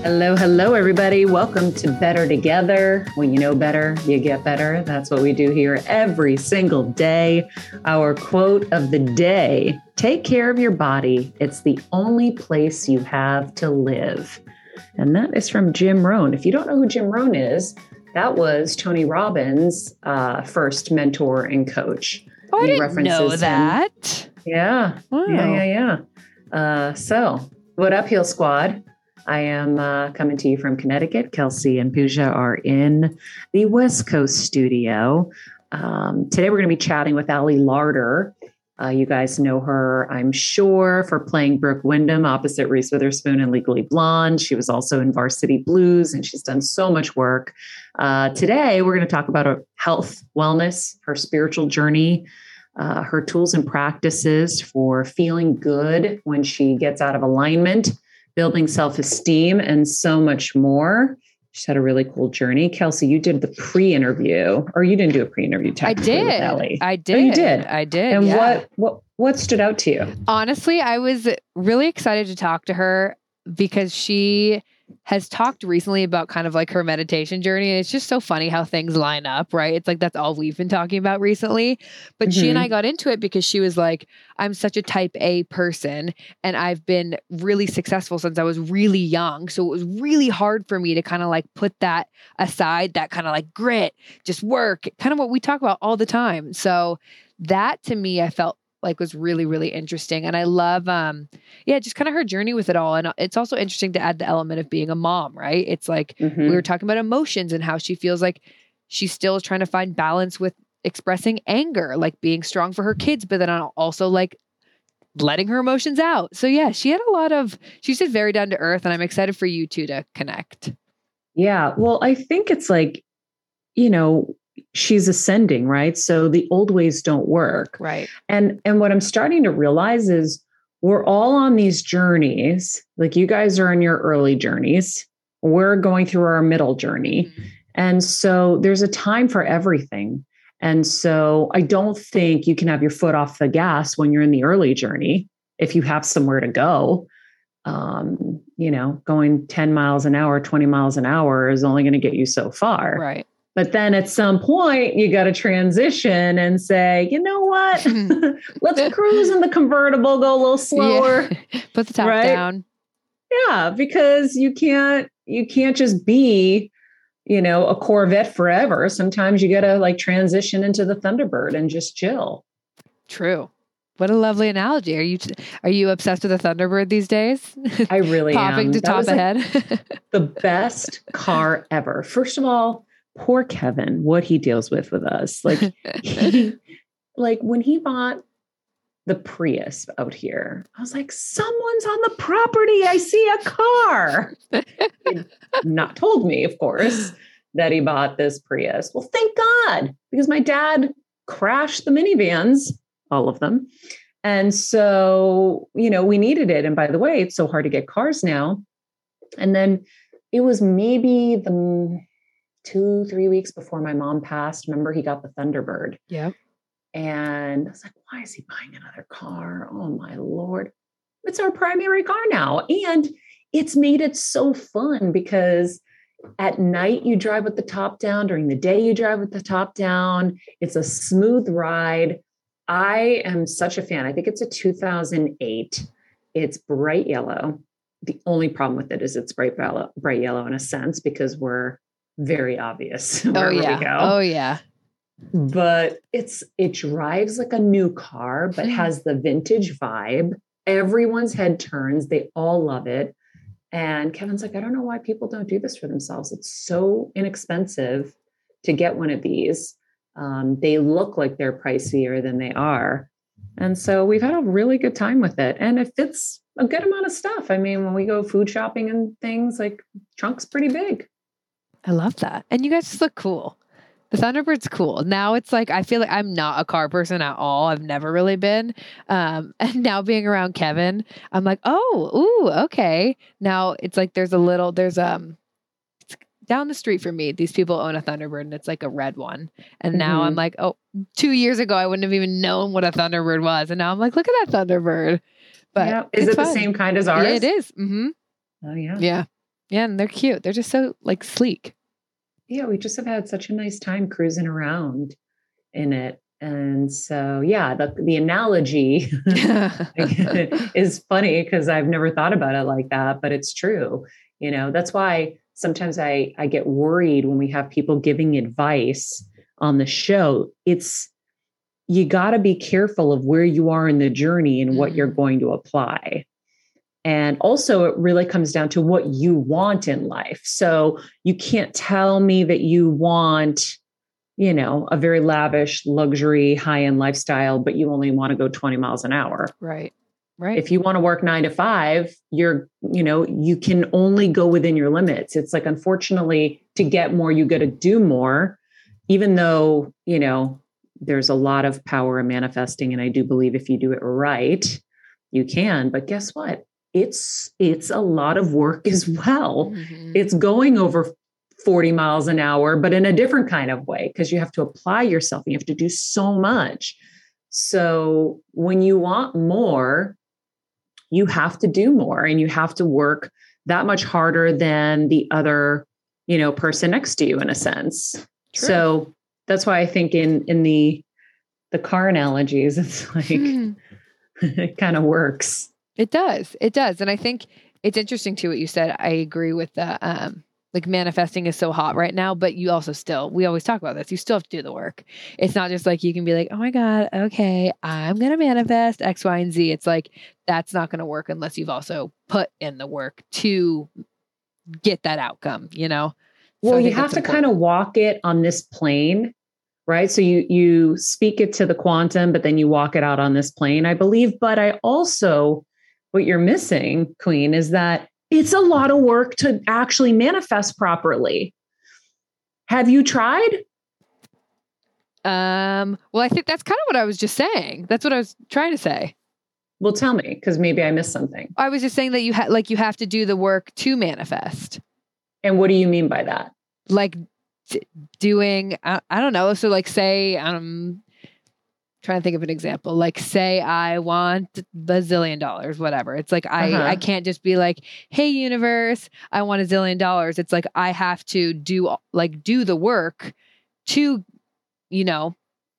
Hello, hello, everybody. Welcome to Better Together. When you know better, you get better. That's what we do here every single day. Our quote of the day take care of your body. It's the only place you have to live. And that is from Jim Rohn. If you don't know who Jim Rohn is, that was Tony Robbins' uh, first mentor and coach. Oh, I didn't know that. Him. Yeah. Wow. Yeah, yeah, yeah. Uh, so, what up, Heal Squad? I am uh, coming to you from Connecticut. Kelsey and Pooja are in the West Coast studio. Um, today, we're going to be chatting with Ali Larter. Uh, you guys know her, I'm sure, for playing Brooke Wyndham opposite Reese Witherspoon in Legally Blonde. She was also in Varsity Blues, and she's done so much work. Uh, today, we're going to talk about her health, wellness, her spiritual journey, uh, her tools and practices for feeling good when she gets out of alignment building self esteem, and so much more. She's had a really cool journey. Kelsey, you did the pre-interview, or you didn't do a pre-interview. I did. I did. Oh, you did. I did. And yeah. what what what stood out to you? Honestly, I was really excited to talk to her because she has talked recently about kind of like her meditation journey. And it's just so funny how things line up, right? It's like that's all we've been talking about recently. But mm-hmm. she and I mm-hmm. got into it because she was like, I'm such a type A person and I've been really successful since I was really young. So it was really hard for me to kind of like put that aside, that kind of like grit, just work, kind of what we talk about all the time. So that to me, I felt like was really really interesting and i love um yeah just kind of her journey with it all and it's also interesting to add the element of being a mom right? It's like mm-hmm. we were talking about emotions and how she feels like she still is trying to find balance with expressing anger like being strong for her kids but then also like letting her emotions out. So yeah she had a lot of she's just very down to earth and i'm excited for you two to connect. Yeah well i think it's like you know she's ascending right? So the old ways don't work. Right. And and what i'm starting to realize is we're all on these journeys. Like you guys are in your early journeys. We're going through our middle journey. Mm-hmm. and so there's a time for everything. And so i don't think you can have your foot off the gas when you're in the early journey if you have somewhere to go. Um, you know going 10 miles an hour 20 miles an hour is only going to get you so far. Right but then at some point, you got to transition and say, you know what? Let's cruise in the convertible, go a little slower. Yeah. Put the top right? down. Yeah, because you can't you can't just be, you know, a Corvette forever. Sometimes you got to like transition into the Thunderbird and just chill. True. What a lovely analogy. Are you are you obsessed with the Thunderbird these days? I really popping am. to that top ahead. the best car ever. First of all, poor Kevin, what he deals with with us. Like he, like when he bought the Prius out here, I was like, someone's on the property. I see a car. not told me, of course, that he bought this Prius. Well, thank God, because my dad crashed the minivans, all of them. And so, you know, we needed it. And by the way, it's so hard to get cars now. And then it was maybe the two, three weeks before my mom passed. Remember, he got the Thunderbird. Yeah. And I was like, why is he buying another car? Oh my Lord. It's our primary car now. And it's made it so fun because at night you drive with the top down, during the day you drive with the top down. It's a smooth ride. I am such a fan. I think it's a 2008. It's bright yellow. The only problem with it is it's bright yellow, bright yellow in a sense because we're very obvious. Oh yeah. Oh yeah. But it's it drives like a new car, but Hmm. has the vintage vibe. Everyone's head turns. They all love it. And Kevin's like, I don't know why people don't do this for themselves. It's so inexpensive to get one of these. Um, they look like they're pricier than they are. And so we've had a really good time with it. And it fits a good amount of stuff. I mean, when we go food shopping and things, like trunk's pretty big. I love that. And you guys just look cool. The Thunderbird's cool. Now it's like I feel like I'm not a car person at all. I've never really been. Um, and now being around Kevin, I'm like, oh, ooh, okay. Now it's like there's a little there's um it's down the street from me. These people own a Thunderbird and it's like a red one. And now I'm Mhm. like, oh, two years ago I wouldn't have even known what a Thunderbird was. And now I'm like, look at that Thunderbird. But Yeah. Is it the same kind as ours? Yeah, it is. Mm-hmm. Oh yeah. Yeah. Yeah. And they're cute. They're just so like sleek. yeah, we just have had such a nice time cruising around in it. And so, yeah, the, the analogy is funny because I've never thought about it like that, but it's true. You know, that's why sometimes I, I get worried when we have people giving advice on the show. It's, you got to be careful of where you are in the journey and what you're mm-hmm. going to apply. And also, it really comes down to what you want in life. So you can't tell me that you want, you know, a very lavish, luxury, high end lifestyle, but you only want to go 20 miles an hour. right. Right. If you want to work nine to five, you're, you know, you can only go within your limits. It's like, unfortunately, to get more, you got to do more, even though, you know, there's a lot of power in manifesting. And I do believe if you do it right, you can. But guess what? It's it's a lot of work as well Mhm. it's going over 40 miles an hour, but in a different kind of way because you have to apply yourself and you have to do so much. So when you want more, you have to do more and you have to work that much harder than the other, you know, person next to you in a sense. True. So that's why I think in in the the car analogies, it's like Mhm. it kind of works. It does. It does. And I think it's interesting too what you said. I agree with the um like manifesting is so hot right now, but you also still we always talk about this. You still have to do the work. It's not just like you can be like, "Oh my god, okay, I'm going to manifest X, Y, and Z." It's like that's not going to work unless you've also put in the work to get that outcome, you know. Well I you have to kind of walk it on this plane right so you you speak it to the quantum but then you walk it out on this plane i believe but i also what you're missing queen is that it's a lot of work to actually manifest properly have you tried Um, well, I think that's kind of what I was just saying. That's what I was trying to say. well tell me because maybe i missed something I was just saying that you ha- like you have to do the work to manifest. and what do you mean by that Like d- doing I, I don't know. So like say um trying to think of an example. Like say I want bazillion dollars, whatever. It's like I Uh-huh. I can't just be like, "Hey universe, I want a zillion dollars." It's like I have to do like do the work to you know,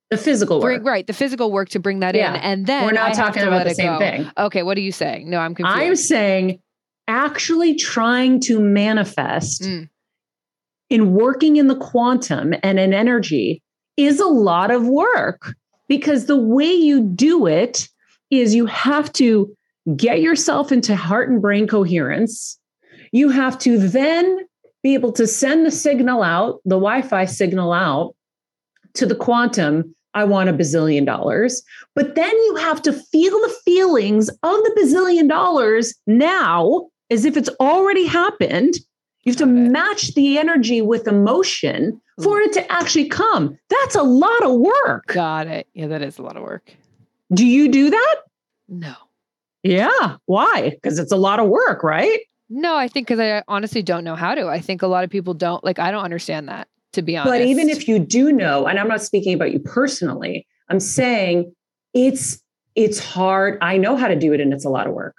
the physical work bring right, the physical work to bring that Yeah. in and then we're not have talking about the same go. thing Okay, what are you saying? No, I'm confused. i'm saying actually trying to manifest Mm. in working in the quantum and in energy is a lot of work because the way you do it is you have to get yourself into heart and brain coherence. You have to then be able to send the signal out, the Wi Fi signal out to the quantum. I want a bazillion dollars. But then you have to feel the feelings of the bazillion dollars now as if it's already happened. You have to match the energy with emotion for it to actually come. That's a lot of work. Got it. Yeah, that is a lot of work. Do you do that? No. Yeah. Why? Because it's a lot of work, right? No, I think because I honestly don't know how to. I think a lot of people don't like. I don't understand that to be honest. But even if you do know, and I'm not speaking about you personally, I'm saying it's it's hard. I know how to do it, and it's a lot of work.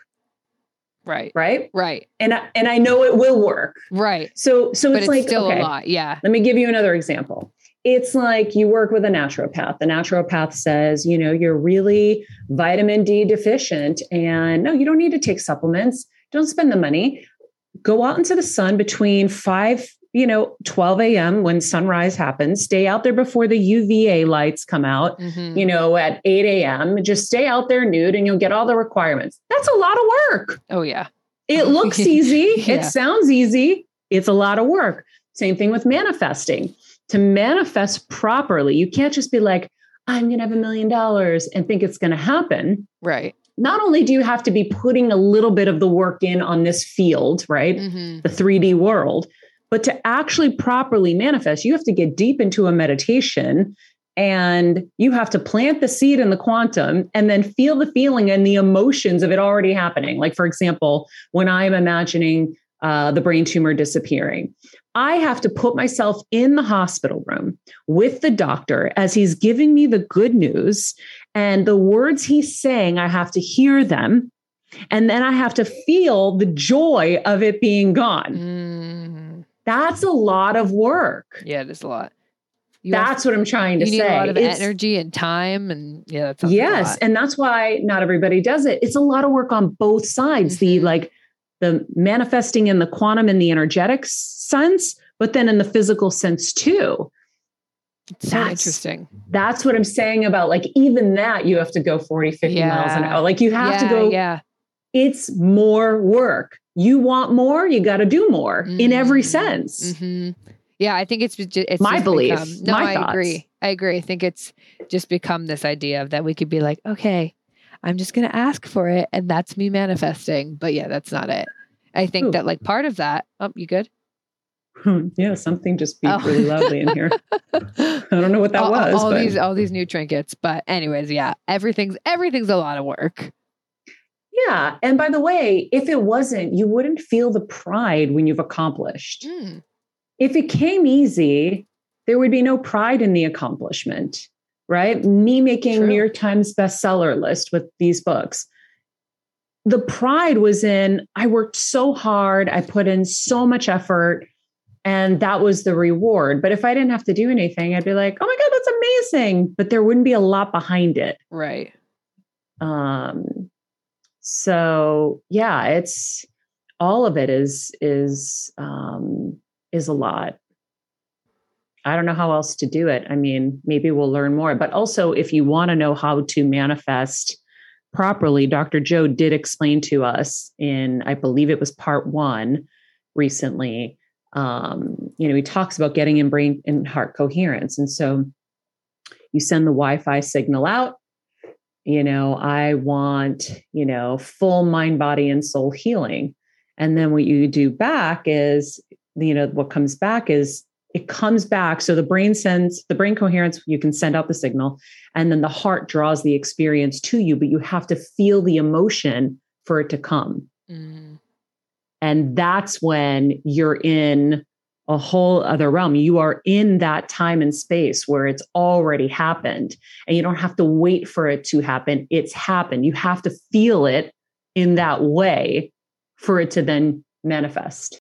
Right. Right. Right. And I, and I know it will work. Right. So so it's, it's like still okay, a lot. Yeah. Let me give you another example. It's like you work with a naturopath. The naturopath says, you know, you're really vitamin D deficient, and no, you don't need to take supplements. Don't spend the money. Go out into the sun between 5 you know 12 a.m when sunrise happens stay out there before the uva lights come out Mhm. you know at 8 a.m just stay out there nude and you'll get all the requirements that's a lot of work Oh yeah. it looks easy Yeah. it sounds easy it's a lot of work same thing with manifesting to manifest properly you can't just be like i'm going to have a million dollars and think it's going to happen Right. not only do you have to be putting a little bit of the work in on this field right hmm the 3D world. But to actually properly manifest, you have to get deep into a meditation and you have to plant the seed in the quantum and then feel the feeling and the emotions of it already happening. Like, for example, when I'm imagining uh, the brain tumor disappearing, I have to put myself in the hospital room with the doctor as he's giving me the good news. And the words he's saying, I have to hear them. And then I have to feel the joy of it being gone. mm That's a lot of work. Yeah, it is a lot. You also- That's what I'm trying to you need say. a lot of It's- energy and time, and yeah, that's sounds a Yes, and that's why not everybody does it. It's a lot of work on both sides. The Mhm. like the manifesting in the quantum and the energetic sense, but then in the physical sense too. It's so that's- interesting. That's what I'm saying about like even that you have to go 40, 50 miles an hour. Like you have to go Yeah. It's more work. You want more, you got to do more in every Mhm. sense. hmm Yeah, I think it's it's My just belief, Become, no, my I thoughts. agree. I agree. I think it's just become this idea of that we could be like, okay, I'm just gonna ask for it, and that's me manifesting. But yeah, that's not it. I think Ooh. that like part of that. Oh, you good? yeah, something just beeped Oh. really loudly in here. I don't know what that all, was. all but these all these new trinkets. But anyways, yeah, everything's everything's a lot of work. Yeah. And by the way, if it wasn't, you wouldn't feel the pride when you've accomplished. Mm, If it came easy, there would be no pride in the accomplishment, right? Me making True. New York Times bestseller list with these books. The pride was in I worked so hard, I put in so much effort, and that was the reward. But if I didn't have to do anything, I'd be like, oh my God, that's amazing. But there wouldn't be a lot behind it. right. um so yeah it's all of it is is um is a lot. I don't know how else to do it. I mean maybe we'll learn more but also if you want to know how to manifest properly dr joe did explain to us in i believe it was part one recently um you know he talks about getting in brain and heart coherence. And so you send the wi-fi signal out you know i want you know full mind body and soul healing. And then what you do back is you know what comes back is it comes back. So the brain sends the brain coherence you can send out the signal and then the heart draws the experience to you but you have to feel the emotion for it to come. Mm, and that's when you're in a whole other realm. You are in that time and space where it's already happened and you don't have to wait for it to happen. It's happened. You have to feel it in that way for it to then manifest.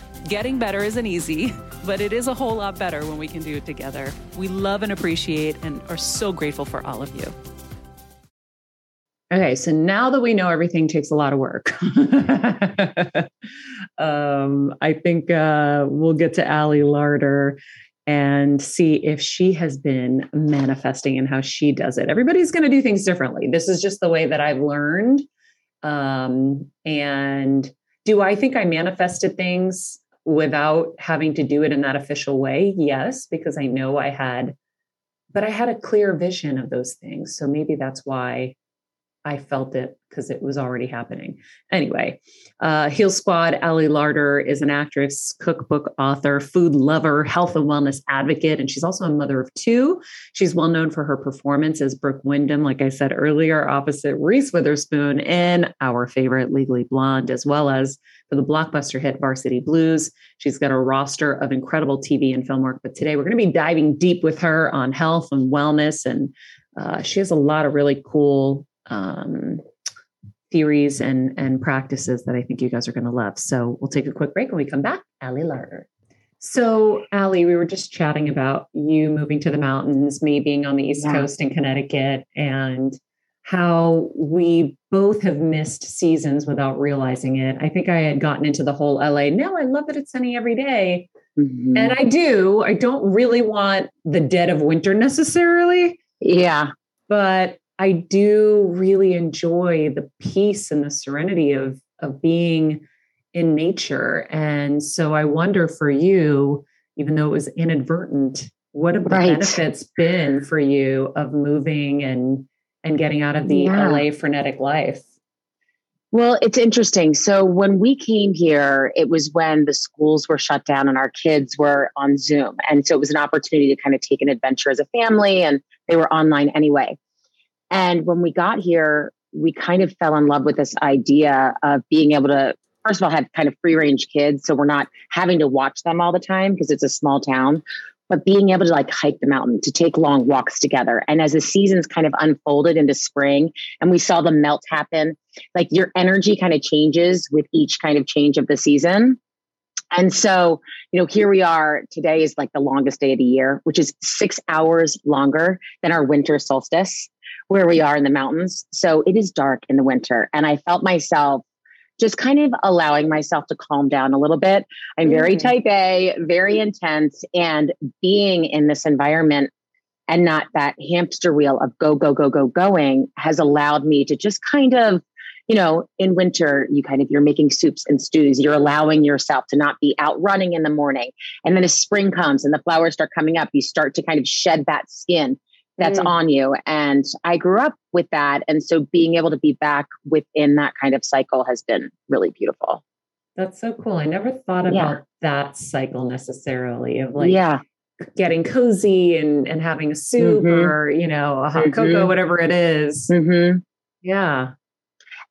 Getting better isn't easy, but it is a whole lot better when we can do it together. We love and appreciate and are so grateful for all of you. Okay, so now that we know everything takes a lot of work, um, I think uh, we'll get to Ali Larter and see if she has been manifesting and how she does it. Everybody's going to do things differently. This is just the way that I've learned. Um, and do I think I manifested things without having to do it in that official way? Yes, because I know I had, but I had a clear vision of those things. So maybe that's why I felt it because it was already happening. Anyway, uh, Heal Squad, Ali Larter is an actress, cookbook author, food lover, health and wellness advocate, and she's also a mother of two. She's well known for her performance as Brooke Wyndham, like I said earlier, opposite Reese Witherspoon in our favorite Legally Blonde, as well as for the blockbuster hit Varsity Blues. She's got a roster of incredible TV and film work, but today we're going to be diving deep with her on health and wellness and uh, she has a lot of really cool um, theories and and practices that I think you guys are going to love. So we'll take a quick break. When we come back, Ali Larter. So, Ali, we were just chatting about you moving to the mountains, me being on the East yeah. Coast in Connecticut, and how we both have missed seasons without realizing it. I think I had gotten into the whole LA. Now I love that it's sunny every day. Mm-hmm. And I do. I don't really want the dead of winter necessarily. Yeah. But I do really enjoy the peace and the serenity of of being in nature. And so I wonder for you, even though it was inadvertent, what have the benefits been for you of moving and and getting out of the yeah. LA frenetic life? Well, it's interesting. So when we came here, it was when the schools were shut down and our kids were on Zoom. And so it was an opportunity to kind of take an adventure as a family and they were online anyway. And when we got here, we kind of fell in love with this idea of being able to, first of all, have kind of free range kids. So we're not having to watch them all the time because it's a small town, but being able to like hike the mountain, to take long walks together. And as the seasons kind of unfolded into spring and we saw the melt happen, like your energy kind of changes with each kind of change of the season. And so, you know, here we are. Today is like the longest day of the year, which is six hours longer than our winter solstice where we are in the mountains. So it is dark in the winter. And I felt myself just kind of allowing myself to calm down a little bit. I'm very mm. type A, very intense, and being in this environment and not that hamster wheel of go, go, go, go, going has allowed me to just kind of, you know, in winter, you kind of you're making soups and stews. You're allowing yourself to not be out running in the morning. And then as spring comes and the flowers start coming up, you start to kind of shed that skin that's mm. on you. And I grew up with that. And so being able to be back within that kind of cycle has been really beautiful. That's so cool. I never thought about yeah. that cycle necessarily of like yeah. getting cozy and, and having a soup mm-hmm. or, you know, a hot mm-hmm. cocoa, whatever it is. Mm-hmm. Yeah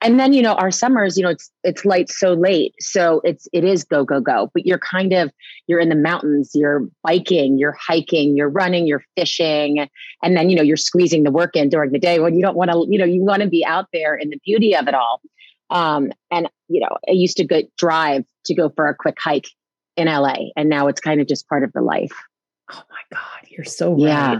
and then you know our summers you know it's it's light so late so it's it is go go go but you're kind of you're in the mountains you're biking you're hiking you're running you're fishing and then you know you're squeezing the work in during the day when you don't want to you know you want to be out there in the beauty of it all. Um and you know i used to go drive to go for a quick hike in la and now it's kind of just part of the life. Oh my god you're so right. yeah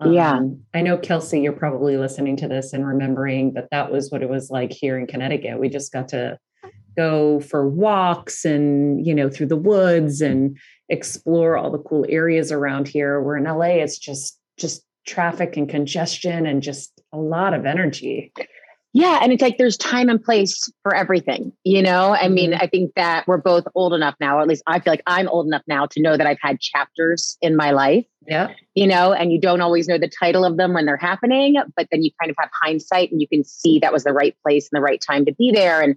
um, yeah. I know, Kelsey, you're probably listening to this and remembering that that was what it was like here in Connecticut. We just got to go for walks and, you know, through the woods and explore all the cool areas around here. Where in LA, it's just, just traffic and congestion and just a lot of energy. Yeah. And it's like there's time and place for everything, you know? I mean, mm-hmm. I think that we're both old enough now, or at least I feel like I'm old enough now to know that I've had chapters in my life. Yeah. You know, and you don't always know the title of them when they're happening, but then you kind of have hindsight and you can see that was the right place and the right time to be there. And,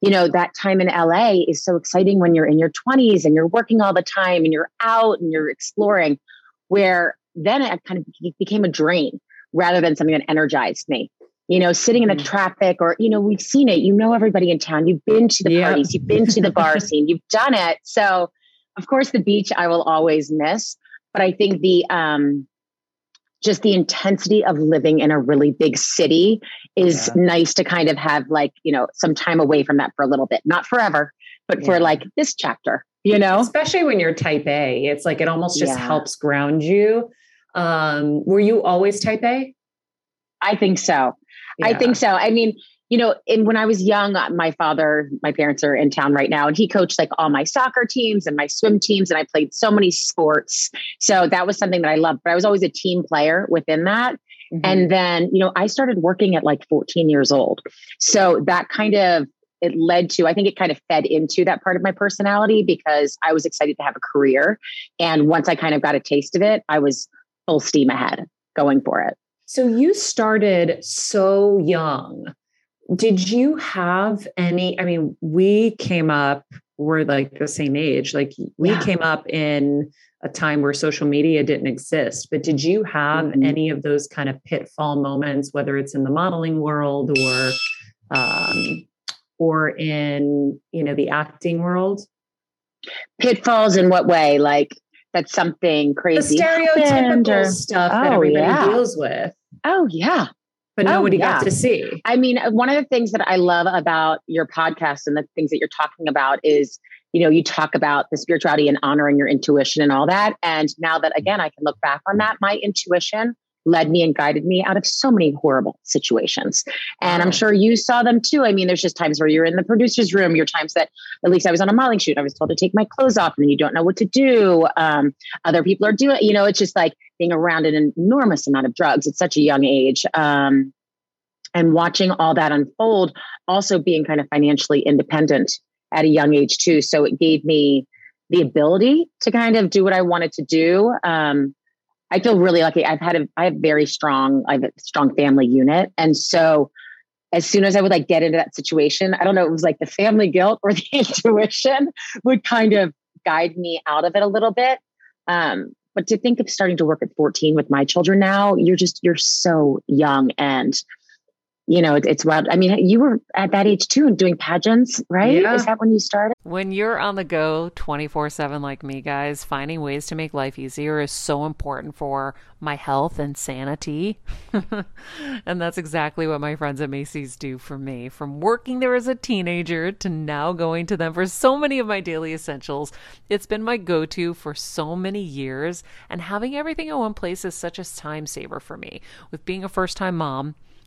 you know, that time in LA is so exciting when you're in your 20s and you're working all the time and you're out and you're exploring, where then it kind of became a drain rather than something that energized me you know, sitting in the mm-hmm. traffic or, you know, we've seen it. You know everybody in town. You've been to the yeah. parties, you've been to the bar scene, you've done it. So of course the beach I will always miss. But I think the um just the intensity of living in a really big city is yeah. nice to kind of have like, you know, some time away from that for a little bit. Not forever, but yeah. for like this chapter you know? Especially when you're type A. It's like it almost just yeah. helps ground you. Um, were you always type A? I think so. I think so. I mean, you know, and when I was young, uh, my father, my parents are in town right now, and he coached like all my soccer teams and my swim teams, and I played so many sports. So that was something that I loved, but I was always a team player within that. Mm-hmm. And then, you know, I started working at like 14 years old. So that kind of it led to, I think it kind of fed into that part of my personality because I was excited to have a career. And once I kind of got a taste of it, I was full steam ahead going for it. So you started so young. Did you have any? I mean, we came up, we're like the same age. Like we yeah. came up in a time where social media didn't exist. But did you have mm-hmm. any of those kind of pitfall moments, whether it's in the modeling world or um, or in you know the acting world? Pitfalls in what way? Like that's something crazy. The stereotypical or, stuff oh, that everybody yeah. deals with. Oh yeah. But oh, nobody yeah. got to see. I mean, one of the things that I love about your podcast and the things that you're talking about is, you know, you talk about the spirituality and honoring your intuition and all that. And now that again I can look back on that, my intuition led me and guided me out of so many horrible situations. And I'm sure you saw them too. I mean, there's just times where you're in the producer's room, your times that at least I was on a modeling shoot, I was told to take my clothes off and you don't know what to do. Um, other people are doing, you know, it's just like being around an enormous amount of drugs at such a young age. Um, and watching all that unfold, also being kind of financially independent at a young age too. So it gave me the ability to kind of do what I wanted to do. Um, I feel really lucky. I've had a I have very strong, I have a strong family unit. And so as soon as I would like get into that situation, I don't know, it was like the family guilt or the intuition would kind of guide me out of it a little bit. Um, but to think of starting to work at 14 with my children now, you're just, you're so young and you know, it, it's wild. I mean, you were at that age too and doing pageants, right? Yeah. Is that when you started? When you're on the go 24 7 like me, guys, finding ways to make life easier is so important for my health and sanity. and that's exactly what my friends at Macy's do for me. From working there as a teenager to now going to them for so many of my daily essentials, it's been my go to for so many years. And having everything in one place is such a time saver for me. With being a first time mom,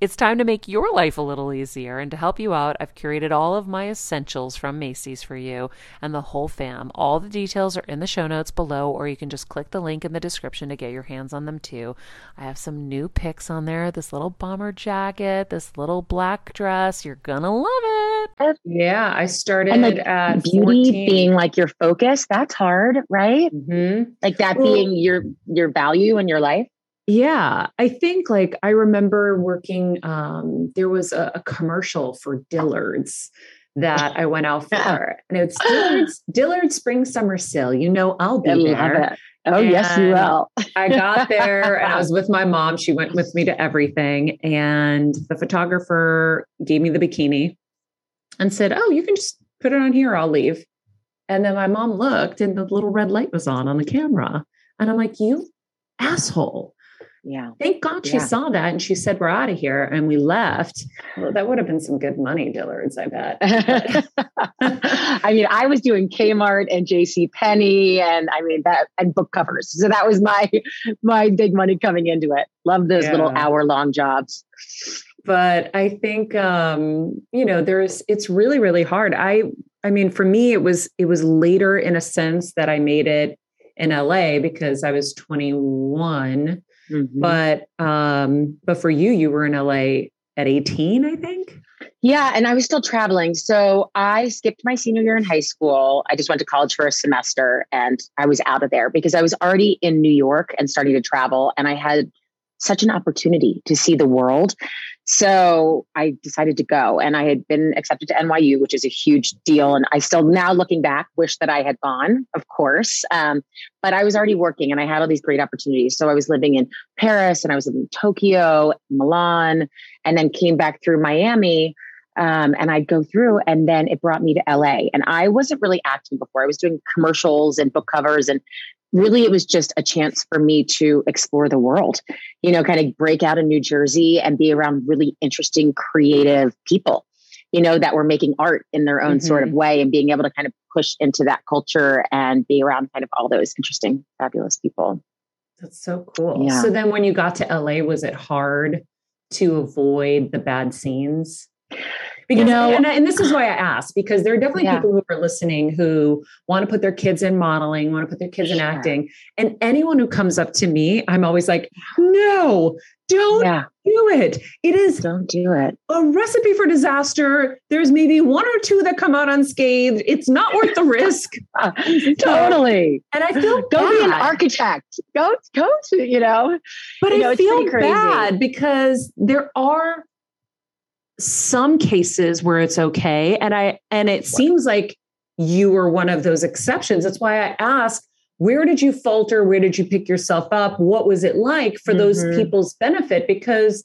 it's time to make your life a little easier, and to help you out, I've curated all of my essentials from Macy's for you and the whole fam. All the details are in the show notes below, or you can just click the link in the description to get your hands on them too. I have some new picks on there this little bomber jacket, this little black dress. You're gonna love it. Yeah, I started and like at beauty 14. being like your focus. That's hard, right? Mm-hmm. Like that well, being your your value in your life. Yeah, I think like I remember working. Um, there was a, a commercial for Dillard's that I went out for, and it's Dillard's, Dillard's Spring Summer Sale. You know, I'll be I there. Oh and yes, you will. I got there and I was with my mom. She went with me to everything, and the photographer gave me the bikini and said, "Oh, you can just put it on here. I'll leave." And then my mom looked, and the little red light was on on the camera, and I'm like, "You asshole!" Yeah. Thank God she yeah. saw that and she said, We're out of here. And we left. Well, that would have been some good money, Dillard's, I bet. I mean, I was doing Kmart and JC Penney and I mean that and book covers. So that was my my big money coming into it. Love those yeah. little hour long jobs. But I think um, you know, there's it's really, really hard. I I mean, for me, it was it was later in a sense that I made it in LA because I was 21 Mm-hmm. But um, but for you, you were in LA at 18, I think. Yeah, and I was still traveling. So I skipped my senior year in high school. I just went to college for a semester and I was out of there because I was already in New York and starting to travel. And I had such an opportunity to see the world. So I decided to go and I had been accepted to NYU, which is a huge deal. And I still now looking back, wish that I had gone, of course. Um, but I was already working and I had all these great opportunities. So I was living in Paris and I was in Tokyo, Milan, and then came back through Miami Um, and I'd go through, and then it brought me to LA. And I wasn't really acting before. I was doing commercials and book covers, and really it was just a chance for me to explore the world, you know, kind of break out in New Jersey and be around really interesting, creative people, you know, that were making art in their own mm-hmm. sort of mm-hmm. way and being able to kind of push into that culture and be around kind of all those interesting, fabulous people. That's so cool. Yeah. So then when you got to LA, was it hard to avoid the bad scenes? Because, you know, and, and, this is why I ask because there are definitely yeah. people who are listening who want to put their kids in modeling, want to put their kids sure. in acting. And anyone who comes up to me, I'm always like, no, don't yeah. do it. It is don't do it. A recipe for disaster. There's maybe one or two that come out unscathed. It's not worth the risk. totally. And I feel go bad. be an architect. Go go to you know. But you I know, feel bad because there are some cases where it's okay. And i and it seems like you were one of those exceptions. That's why i ask where did you falter? Where did you pick yourself up? What was it like for mm-hmm. those people's benefit? Because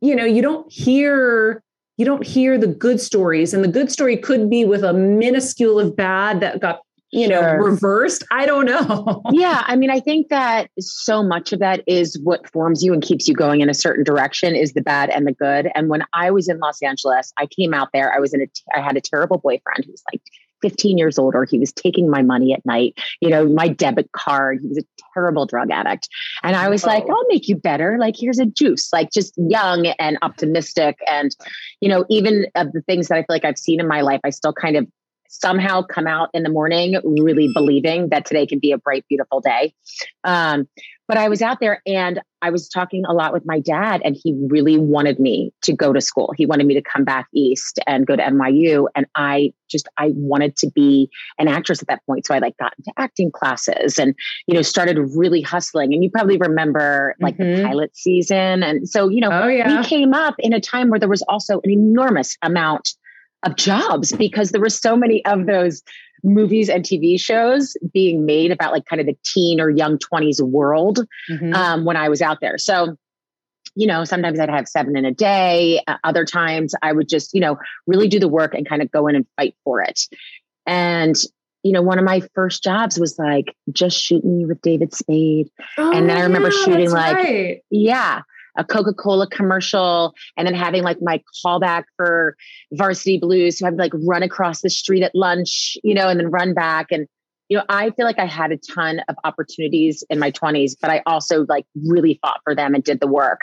you know you don't hear you don't hear the good stories. And the good story could be with a minuscule of bad that got you know, sure. reversed. I don't know. yeah. I mean, I think that so much of that is what forms you and keeps you going in a certain direction is the bad and the good. And when I was in Los Angeles, I came out there, I was in a, I had a terrible boyfriend who was like 15 years older. He was taking my money at night, you know, my debit card. He was a terrible drug addict. And I was oh. like, I'll make you better. Like, here's a juice, like just young and optimistic. And, you know, even of the things that I feel like I've seen in my life, I still kind of somehow come out in the morning really believing that today can be a bright, beautiful day. Um, but I was out there and I was talking a lot with my dad, and he really wanted me to go to school. He wanted me to come back east and go to NYU. And I just, I wanted to be an actress at that point. So I like got into acting classes and, you know, started really hustling. And you probably remember like mm-hmm. the pilot season. And so, you know, oh, yeah. we came up in a time where there was also an enormous amount of jobs because there were so many of those movies and TV shows being made about like kind of the teen or young 20s world mm-hmm. um, when I was out there. So, you know, sometimes I'd have seven in a day. Uh, other times I would just, you know, really do the work and kind of go in and fight for it. And, you know, one of my first jobs was like just shooting me with David Spade. Oh, and then I remember yeah, shooting like, right. yeah, a Coca Cola commercial, and then having like my callback for Varsity Blues. So I'd like run across the street at lunch, you know, and then run back. And, you know, I feel like I had a ton of opportunities in my 20s, but I also like really fought for them and did the work.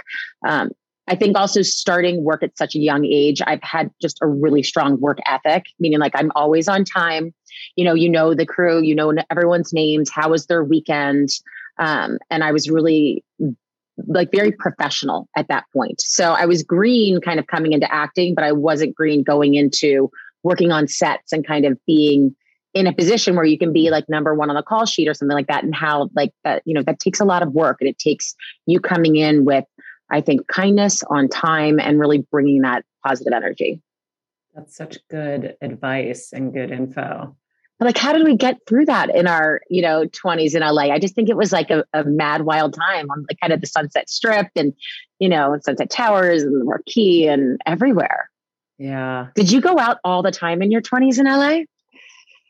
Um, I think also starting work at such a young age, I've had just a really strong work ethic, meaning like I'm always on time. You know, you know the crew, you know everyone's names, how was their weekend. Um, and I was really like very professional at that point. So I was green kind of coming into acting, but I wasn't green going into working on sets and kind of being in a position where you can be like number one on the call sheet or something like that. And how like that, you know, that takes a lot of work and it takes you coming in with, I think, kindness on time and really bringing that positive energy. That's such good advice and good info like how did we get through that in our you know 20s in la i just think it was like a, a mad wild time on like kind of the sunset strip and you know sunset towers and the marquee and everywhere. Yeah. Did you go out all the time in your 20s in la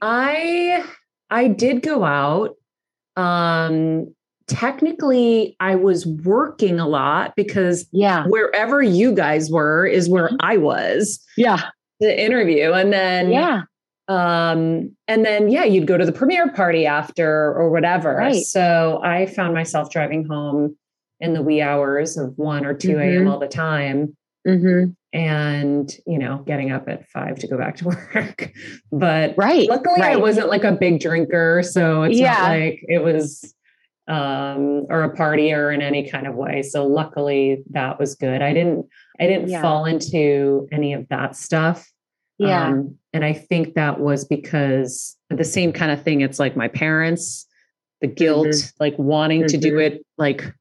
i i did go out. Um technically i was working a lot because yeah. wherever you guys were is where mm-hmm. i was yeah. the interview. And then yeah um, and then, yeah, you'd go to the premiere party after or whatever. Right. So I found myself driving home in the wee hours of 1 or 2 mm-hmm. a.m. all the time. Mm-hmm. And, you know, getting up at five to go back to work. but right. luckily, right. I wasn't like a big drinker. So it's yeah. not like it was, um, or a partier in any kind of way. So luckily that was good. I didn't, I didn't yeah. fall into any of that stuff. Yeah. Um, and I think that was because the same kind of thing. It's like my parents, the guilt, mm-hmm. like wanting mm-hmm. to do mm-hmm. it. Like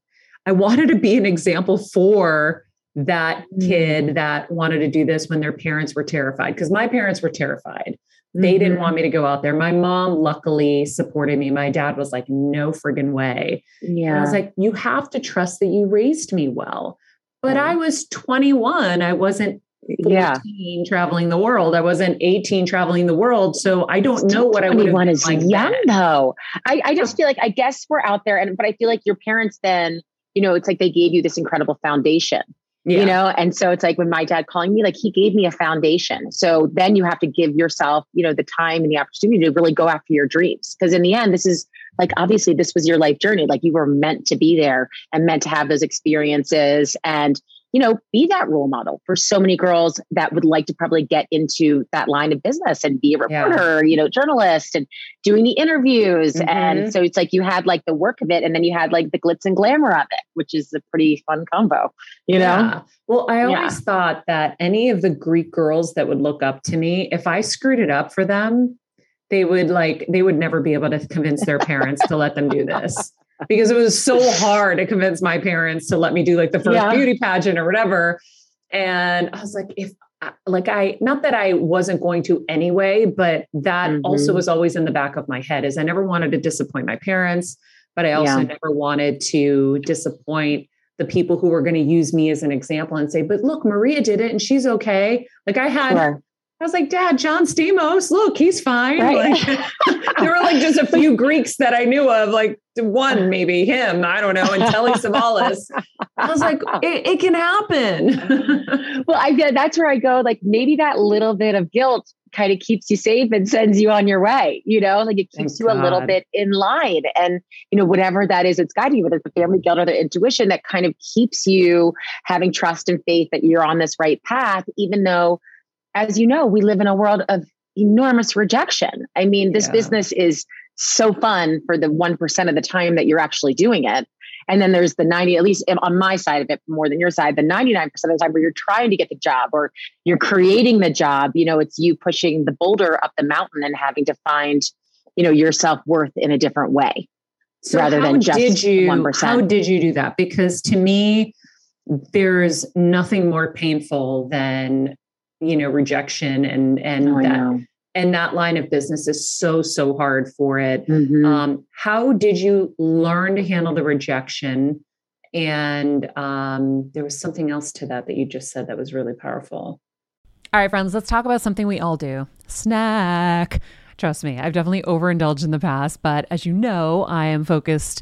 I wanted to be an example for that kid mm-hmm. that wanted to do this when their parents were terrified. Because my parents were terrified. They didn't want mm-hmm. me to go out there. My mom luckily supported me. My dad was like, no friggin' way. Yeah. And I was like, you have to trust that you raised me well. But I was 21. I wasn't yeah. traveling the world. I wasn't 18 traveling the world. So I don't know what I would have is like young then. though. I, I just feel like I guess we're out there and but I feel like your parents then, you know, it's like they gave you this incredible foundation. Yeah. You know, and so it's like when my dad calling me, like he gave me a foundation. So then you have to give yourself, you know, the time and the opportunity to really go after your dreams. Because in the end, this is like obviously this was your life journey. Like you were meant to be there and meant to have those experiences. And you know, be that role model for so many girls that would like to probably get into that line of business and be a reporter, yeah. you know, journalist and doing the interviews. Mm-hmm. And so it's like you had like the work of it and then you had like the glitz and glamour of it, which is a pretty fun combo, you know? Yeah. Well, I always yeah. thought that any of the Greek girls that would look up to me, if I screwed it up for them, they would like, they would never be able to convince their parents to let them do this because it was so hard to convince my parents to let me do like the first yeah. beauty pageant or whatever. And I was like, if like I not that I wasn't going to anyway, but that mm-hmm. also was always in the back of my head is I never wanted to disappoint my parents, but I also yeah. never wanted to disappoint the people who were going to use me as an example and say, but look, Maria did it and she's okay. Like I had sure. I was like, Dad, John Stamos, look, he's fine. Right. Like, there were like just a few Greeks that I knew of, like one, maybe him, I don't know, and Telly Savalas. I was like, it, it can happen. well, I get that's where I go. Like maybe that little bit of guilt kind of keeps you safe and sends you on your way, you know, like it keeps Thank you God. a little bit in line. And, you know, whatever that is, it's guiding you, whether it's the family guilt or the intuition that kind of keeps you having trust and faith that you're on this right path, even though as you know, we live in a world of enormous rejection. I mean, this yeah. business is so fun for the 1% of the time that you're actually doing it. And then there's the 90, at least on my side of it, more than your side, the 99% of the time where you're trying to get the job or you're creating the job, you know, it's you pushing the boulder up the mountain and having to find, you know, your self worth in a different way so rather than just did you, 1%. How did you do that? Because to me, there's nothing more painful than you know rejection and and oh, that and that line of business is so so hard for it. Mm-hmm. um, how did you learn to handle the rejection? And um, there was something else to that that you just said that was really powerful. All right friends let's talk about something we all do. Snack. Trust me i've definitely overindulged in the past but as you know i am focused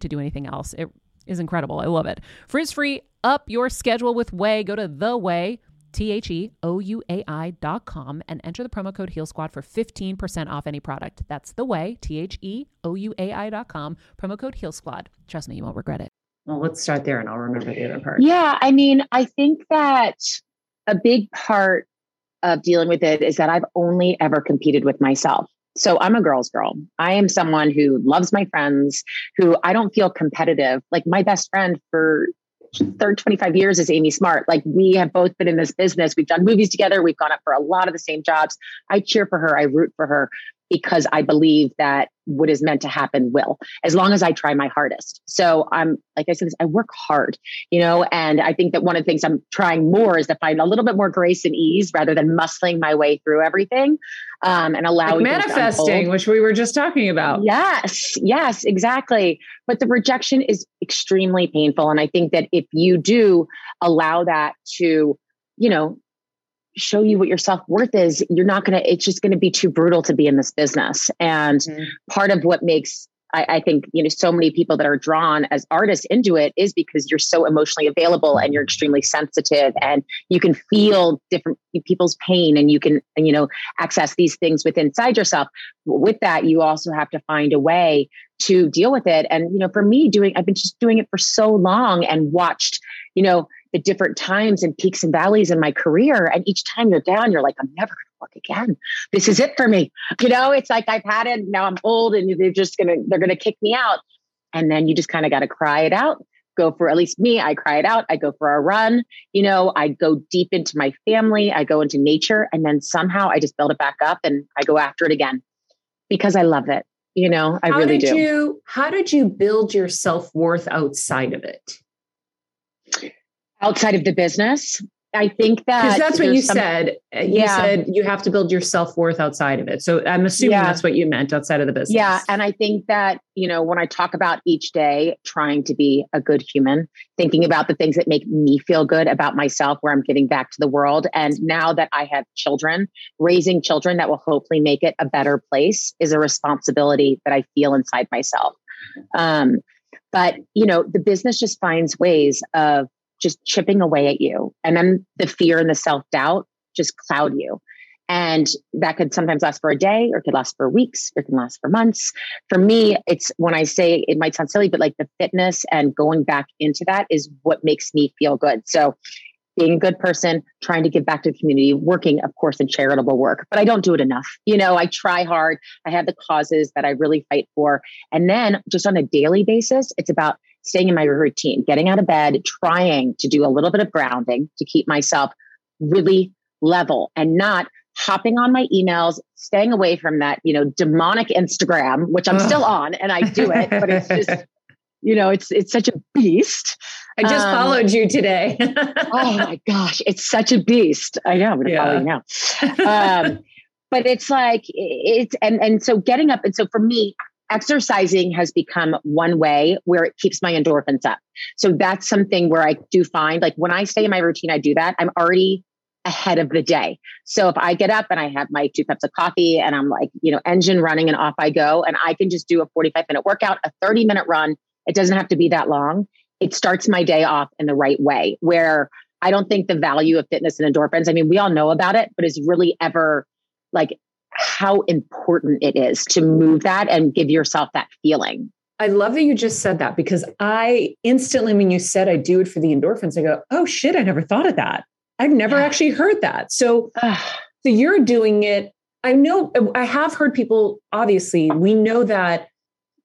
to do anything else. It is incredible. I love it. Frizz free, up your schedule with Ouai. Go to the Ouai. T H E O U A I dot com and enter the promo code Heal Squad for 15% off any product. That's the Ouai, T H E O U A I dot com, promo code Heal Squad. Trust me, you won't regret it. Well, let's start there and I'll remember the other part. Yeah. I mean, I think that a big part of dealing with it is that I've only ever competed with myself. So I'm a girl's girl. I am someone who loves my friends, who I don't feel competitive. Like my best friend for third 25 years is Amy Smart. Like we have both been in this business. We've done movies together. We've gone up for a lot of the same jobs. I cheer for her. I root for her. Because I believe that what is meant to happen will, as long as I try my hardest. So I'm, like I said, I work hard, you know, and I think that one of the things I'm trying more is to find a little bit more grace and ease rather than muscling my way through everything um, and allowing like manifesting, which we were just talking about. Yes, yes, exactly. But the rejection is extremely painful. And I think that if you do allow that to, you know, show you what your self worth is, you're not going to, it's just going to be too brutal to be in this business. And mm-hmm. part of what makes, I, I, think, you know, so many people that are drawn as artists into it is because you're so emotionally available and you're extremely sensitive and you can feel different people's pain and you can, you know, access these things within inside yourself. With that, you also have to find a way to deal with it. And, you know, for me doing, I've been just doing it for so long and watched, you know, the different times and peaks and valleys in my career. And each time you're down, you're like, I'm never going to work again. This is it for me. You know, it's like I've had it. Now I'm old and they're just going to, they're to kick me out. And then you just kind of got to cry it out. Go for at least me. I cry it out. I go for a run. You know, I go deep into my family. I go into nature. And then somehow I just build it back up and I go after it again because I love it. You know, I how really did do. You, how did you build your self worth outside of it? Outside of the business. I think that because that's what you some, said. Uh, you yeah. said you have to build your self worth outside of it. So I'm assuming yeah. that's what you meant outside of the business. Yeah, and I think that you know when I talk about each day trying to be a good human, thinking about the things that make me feel good about myself, where I'm giving back to the world, and now that I have children, raising children that will hopefully make it a better place is a responsibility that I feel inside myself. Um, but you know, the business just finds ways of just chipping away at you. And then the fear and the self doubt just cloud you. And that could sometimes last for a day or it could last for weeks or it can last for months. For me, it's when I say it might sound silly, but like the fitness and going back into that is what makes me feel good. So being a good person, trying to give back to the community, working, of course, in charitable work, but I don't do it enough. You know, I try hard. I have the causes that I really fight for. And then just on a daily basis, it's about staying in my routine, getting out of bed, trying to do a little bit of grounding to keep myself really level and not hopping on my emails, staying away from that, you know, demonic Instagram, which I'm still on and I do it, but it's just, you know, it's it's such a beast. I just um, followed you today. oh my gosh, it's such a beast. I know, I'm gonna yeah. follow you now. Um, but it's like it's and and so getting up and so for me exercising has become one way where it keeps my endorphins up. So that's something where I do find like when I stay in my routine, I do that. I'm already ahead of the day. So if I get up and I have my two cups of coffee and I'm like, you know, engine running and off I go, and I can just do a 45 minute workout, a 30 minute run, it doesn't have to be that long. It starts my day off in the right way where I don't think the value of fitness and endorphins, I mean, we all know about it, but is really ever like how important it is to move that and give yourself that feeling. I love that you just said that because I instantly, when you said I do it for the endorphins, I go, oh shit, I never thought of that. I've never yeah. actually heard that. So, so you're doing it. I know I have heard people, obviously, we know that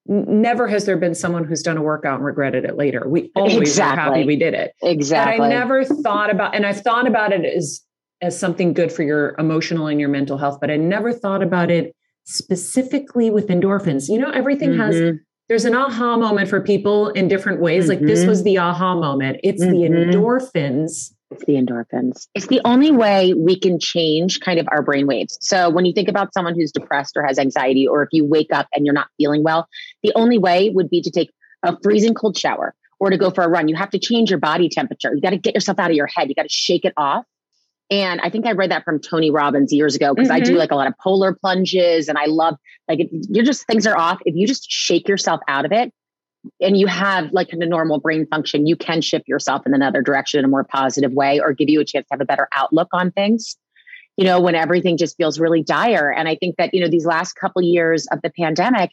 never has there been someone who's done a workout and regretted it later. We always exactly. are happy we did it. Exactly. But I never thought about, and I've thought about it as as something good for your emotional and your mental health, but I never thought about it specifically with endorphins. You know, everything mm-hmm. has there's an aha moment for people in different ways. Mm-hmm. Like this mm-hmm. was the aha moment. It's mm-hmm. the endorphins. It's the endorphins. It's the only way we can change kind of our brain waves. So when you think about someone who's depressed or has anxiety, or if you wake up and you're not feeling well, the only way would be to take a freezing cold shower or to go for a run. You have to change your body temperature. You got to get yourself out of your head. You got to shake it off. And I think I read that from Tony Robbins years ago because mm-hmm. I do mm-hmm. like a lot of polar plunges and I love like if you're just things are off. If you just shake yourself out of it and you have like a normal brain function, you can shift yourself in another direction in a more positive way or give you a chance to have a better outlook on things. You know, when everything just feels really dire. And I think that, you know, these last couple years of the pandemic,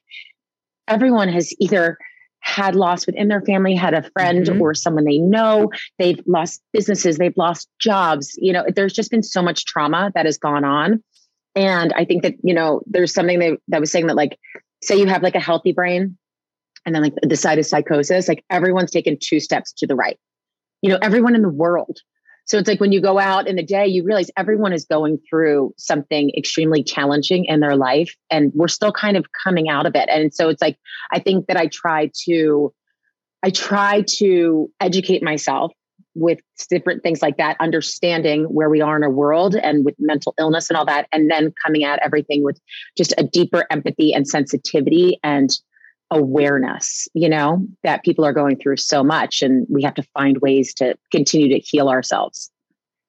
everyone has either had loss within their family, had a friend mm-hmm. or someone they know, they've lost businesses, they've lost jobs. You know, there's just been so much trauma that has gone on. And I think that, you know, there's something that, that was saying that, like, say you have like a healthy brain and then like the side of psychosis, like everyone's taken two steps to the right. You know, everyone in the world So it's like when you go out in the day, you realize everyone is going through something extremely challenging in their life and we're still kind of coming out of it. And so it's like, I think that I try to, I try to educate myself with different things like that, understanding where we are in our world and with mental illness and all that, and then coming at everything with just a deeper empathy and sensitivity and awareness, you know, that people are going through so much and we have to find ways to continue to heal ourselves.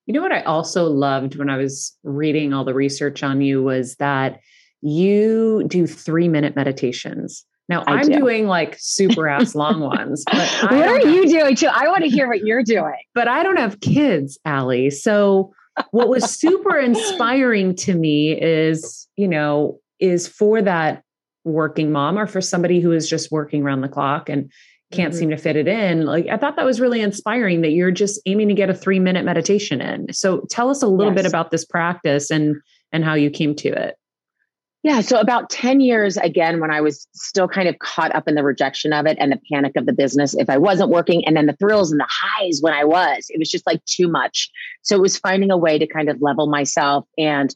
You know what I also loved when I was reading all the research on you was that you do three minute meditations. Now I am do. doing like super ass long ones. But what are you doing too? I want to hear what you're doing. But I don't have kids, Ali. So what was super inspiring to me is, you know, is for that working mom or for somebody who is just working around the clock and can't mm-hmm. seem to fit it in. Like I thought that was really inspiring that you're just aiming to get a 3 minute meditation in. So tell us a little yes. bit about this practice and and how you came to it. Yeah, so about 10 years again when I was still kind of caught up in the rejection of it and the panic of the business if I wasn't working and then the thrills and the highs when I was. It was just like too much. So it was finding a way to kind of level myself and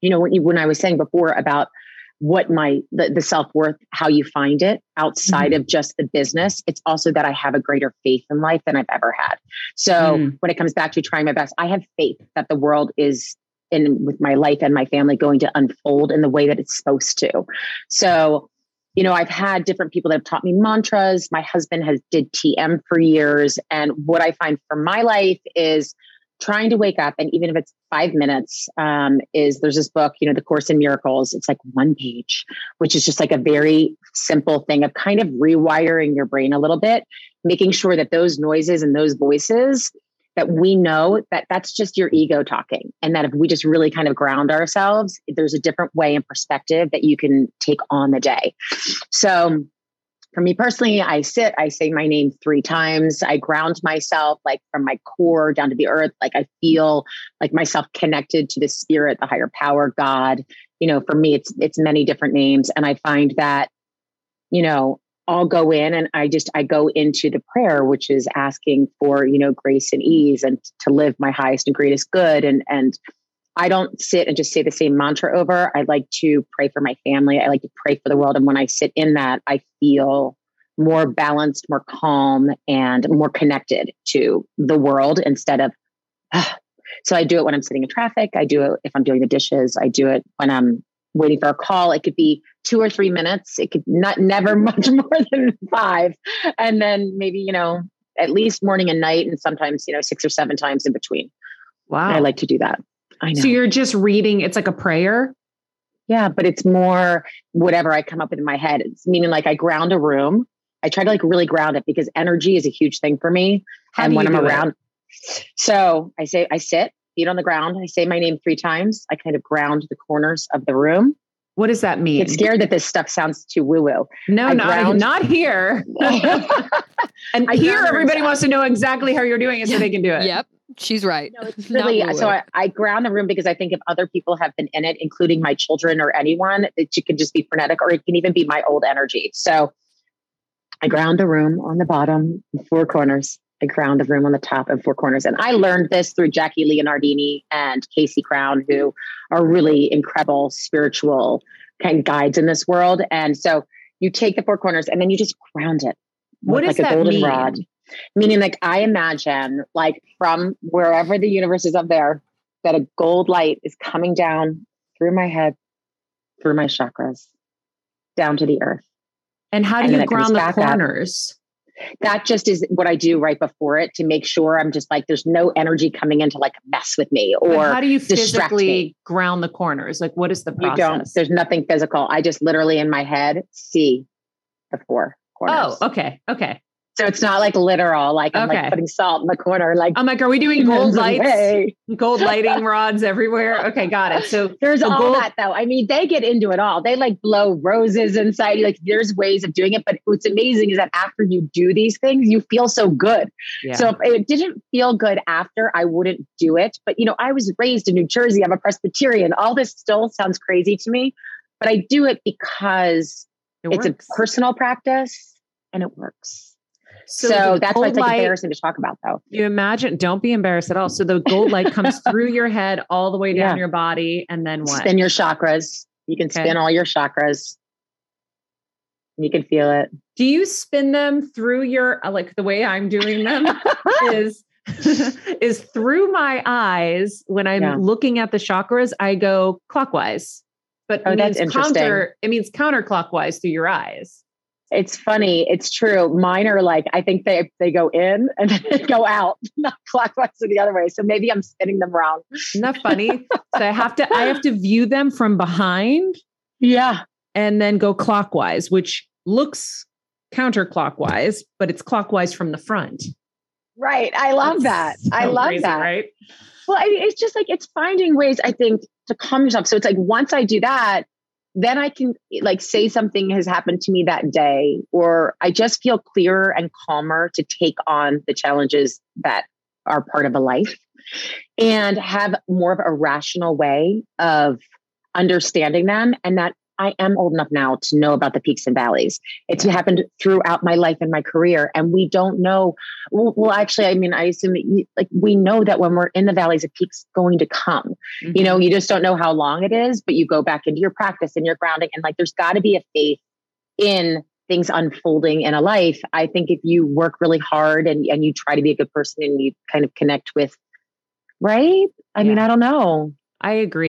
you know when you, when I was saying before about what my the, the self-worth how you find it outside mm-hmm. of just the business it's also that i have a greater faith in life than i've ever had so mm. when it comes back to trying my best i have faith that the world is in with my life and my family going to unfold in the way that it's supposed to so you know i've had different people that have taught me mantras my husband has did tm for years and what i find for my life is trying to wake up and even if it's five minutes um, is there's this book you know the course in miracles. It's like one page which is just like a very simple thing of kind of rewiring your brain a little bit making sure that those noises and those voices that we know that that's just your ego talking and that if we just really kind of ground ourselves there's a different way and perspective that you can take on the day. So for me personally, I sit, I say my name three times. I ground myself like from my core down to the earth. Like I feel like myself connected to the spirit, the higher power, God. You know, for me, it's it's many different names. And I find that, you know, I'll go in and I just I go into the prayer, which is asking for, you know, grace and ease and to live my highest and greatest good. And and I don't sit and just say the same mantra over. I like to pray for my family. I like to pray for the world. And when I sit in that, I feel more balanced, more calm, and more connected to the world instead of. Ah. So I do it when I'm sitting in traffic. I do it if I'm doing the dishes. I do it when I'm waiting for a call. It could be two or three minutes. It could not never much more than five. And then maybe, you know, at least morning and night, and sometimes, you know, six or seven times in between. Wow. I like to do that. I know. So you're just reading, it's like a prayer? Yeah, but it's more whatever I come up with in my head. It's meaning like I ground a room. I try to like really ground it because energy is a huge thing for me. How and when I'm around, it? so I say, I sit, feet on the ground. I say my name three times. I kind of ground the corners of the room. What does that mean? Get scared that this stuff sounds too woo woo. No, not, ground- not here. and I here, everybody wants to know exactly how you're doing it so they can do it. Yep. She's right. No, it's really so I, I, ground the room because I think if other people have been in it, including my children or anyone, it can just be frenetic or it can even be my old energy. So I ground the room on the bottom, four corners. I ground the room on the top and four corners. And I learned this through Jackie Leonardini and Casey Crown, who are really incredible spiritual kind of guides in this world. And so you take the four corners and then you just ground it. What does like that a golden mean? rod. Meaning, like, I imagine, like, from wherever the universe is up there, that a gold light is coming down through my head, through my chakras, down to the earth. And how do and you ground the corners? Up. That just is what I do right before it to make sure I'm just like there's no energy coming in to like mess with me or and how do you physically ground the corners? Like what is the process? You don't. There's nothing physical. I just literally in my head see the four corners. Oh, okay. Okay. So it's not like literal, like I'm like putting salt in the corner. Like I'm like, are we doing gold lights, gold lighting rods everywhere? Okay, got it. So there's all gold- that though. I mean, they get into it all. They like blow roses inside. Like there's ways of doing it, but what's amazing is that after you do these things, you feel so good. Yeah. So if it didn't feel good after, I wouldn't do it. But you know, I was raised in New Jersey. I'm a Presbyterian. All this still sounds crazy to me, but I do it because it it's a personal practice and it works. So, so that's why it's like light, embarrassing to talk about, though. You imagine, don't be embarrassed at all. So the gold light comes through your head all the way down yeah. your body, and then what? Spin your chakras. You can okay. spin all your chakras. You can feel it. Do you spin them through your uh, like the way I'm doing them is is through my eyes when I'm yeah. looking at the chakras, I go clockwise. But oh, that's interesting. counter it means counterclockwise through your eyes. It's funny. It's true. Mine are like, I think they they go in and then they go out, not clockwise or the other way. So maybe I'm spinning them wrong. Isn't that funny? so I have to I have to view them from behind. Yeah. And then go clockwise, which looks counterclockwise, but it's clockwise from the front. Right. I love That's that. So I love crazy, that. Right. Well, I mean, it's just like it's finding ways, I think, to calm yourself. So it's like once I do that, then I can like say something has happened to me that day, or I just feel clearer and calmer to take on the challenges that are part of a life and have more of a rational way of understanding them. And that I am old enough now to know about the peaks and valleys. It's happened throughout my life and my career, and we don't know. Well, well actually, I mean, I assume you, like we know that when we're in the valleys, a peak's going to come. Mm-hmm. You know, mm-hmm. you just don't know how long it is, but you go back into your practice and your grounding, and like there's got to be a faith in things unfolding in a life. I think if you work really hard and and you try to be a good person and you kind of connect with, right? I yeah. mean, I don't know. I agree.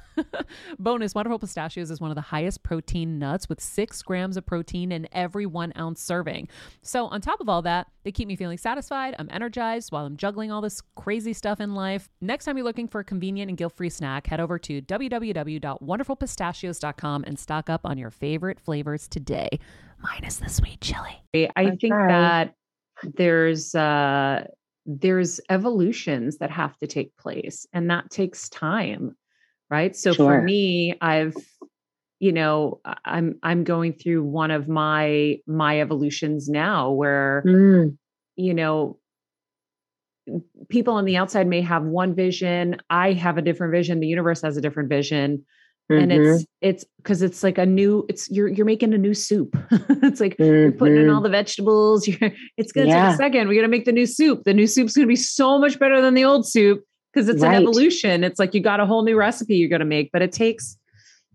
Bonus Wonderful Pistachios is one of the highest protein nuts with six grams of protein in every one ounce serving. So, on top of all that, they keep me feeling satisfied. I'm energized while I'm juggling all this crazy stuff in life. Next time you're looking for a convenient and guilt free snack, head over to www.wonderfulpistachios.com and stock up on your favorite flavors today, minus the sweet chili. I think that there's, uh, there's evolutions that have to take place and that takes time right so sure. for me i've you know i'm i'm going through one of my my evolutions now where mm. you know people on the outside may have one vision i have a different vision the universe has a different vision mm-hmm. and it's it's because it's like a new it's you're you're making a new soup it's like mm-hmm. you're putting in all mm-hmm. the vegetables you're it's gonna yeah. take a second we gotta make the new soup the new soup's gonna be so much better than the old soup because it's right. an evolution. It's like you got a whole new recipe you're going to make, but it takes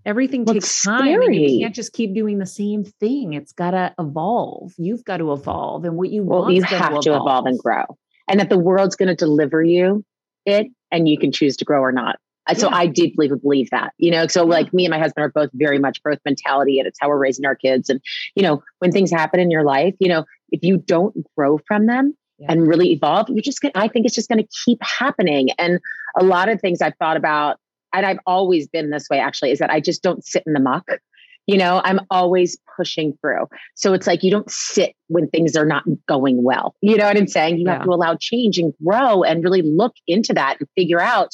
everything takes time you can't just keep doing the same thing. It's got to evolve. You've got to evolve and what you well, want you have to, to evolve and grow. And that the world's going to deliver you it and you can choose to grow or not. Uh, so yeah. I deeply believe that, you know, so like me and my husband are both very much growth mentality and it's how we're raising our kids. And, you know, when things happen in your life, you know, if you don't grow from them, yeah. and really evolve, you're just going I think it's just going to keep happening. And a lot of things I've thought about, and I've always been this way actually, is that I just don't sit in the muck. You know, I'm always pushing through. So it's like you don't sit when things are not going well. You know what I'm saying? You yeah. have to allow change and grow and really look into that and figure out,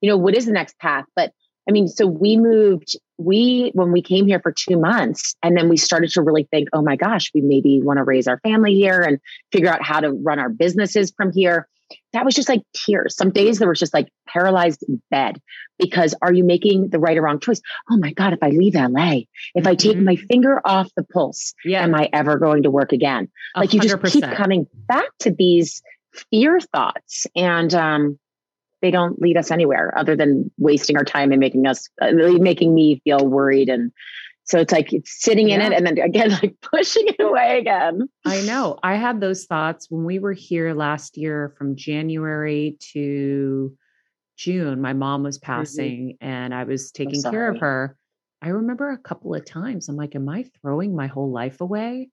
you know, what is the next path. But I mean, so we moved, we, when we came here for two months, and then we started to really think, oh my gosh, we maybe want to raise our family here and figure out how to run our businesses from here. That was just like tears. Some days there was just like paralyzed bed because are you making the right or wrong choice? Oh my God, if I leave LA, if I take mm-hmm. my finger off the pulse, yeah. am I ever going to work again? Like 100%. you just keep coming back to these fear thoughts. And um, they don't lead us anywhere other than wasting our time and making us uh, making me feel worried. And so it's like it's sitting in yeah. it and then again like pushing it away again. I know. I had those thoughts when we were here last year from january to june my mom was mm-hmm. passing mm-hmm. and i was taking care of her. I remember a couple of times i'm like am i throwing my whole life away?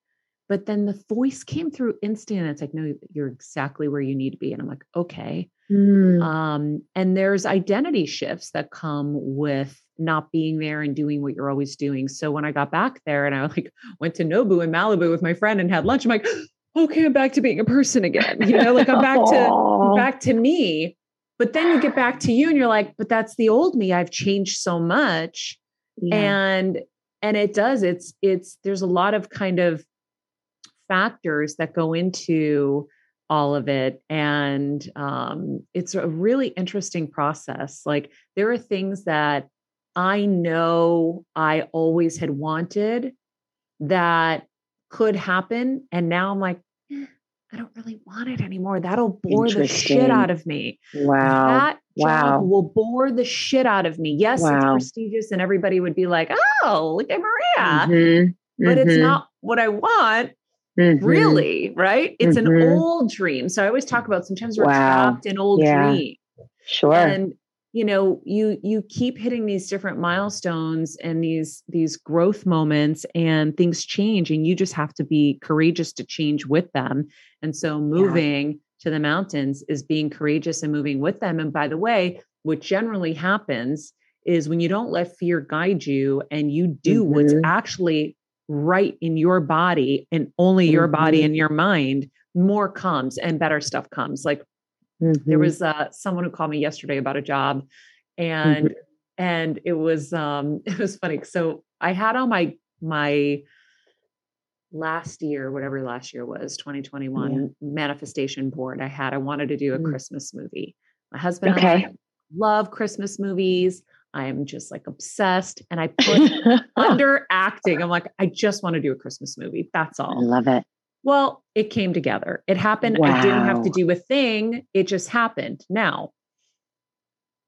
But then the voice came through instant and it's like no you're exactly where you need to be. And i'm like okay Mm. Um, and there's identity shifts that come with not being there and doing what you're always doing. So when I got back there and I like went to Nobu in Malibu with my friend and had lunch, I'm like, okay, I'm back to being a person again. You know, like I'm back to back to me. But then you get back to you and you're like, but that's the old me. I've changed so much. Yeah. And and it does. It's it's there's a lot of kind of factors that go into all of it and um, it's a really interesting process like there are things that i know i always had wanted that could happen and now i'm like eh, i don't really want it anymore that'll bore the shit out of me wow that wow will bore the shit out of me yes wow. it's prestigious and everybody would be like oh look at maria mm-hmm. but mm-hmm. it's not what i want Mm-hmm. Really, right? It's mm-hmm. an old dream. So I always talk about sometimes we're wow. trapped in old yeah. dreams. Sure. And you know, you you keep hitting these different milestones and these these growth moments and things change and you just have to be courageous to change with them. And so moving yeah. to the mountains is being courageous and moving with them. And by the way, what generally happens is when you don't let fear guide you and you do mm-hmm. what's actually right in your body and only your mm-hmm. body and your mind, more comes and better stuff comes. Like mm-hmm. there was uh, someone who called me yesterday about a job and mm-hmm. and it was um it was funny. So I had on my my last year, whatever last year was, 2021 yeah. manifestation board I had. I wanted to do a mm. Christmas movie. My husband okay. I love Christmas movies. I'm just like obsessed. And I put under acting. I'm like, I just want to do a Christmas movie. That's all. I love it. Well, it came together. It happened. Wow. I didn't have to do a thing. It just happened. Now,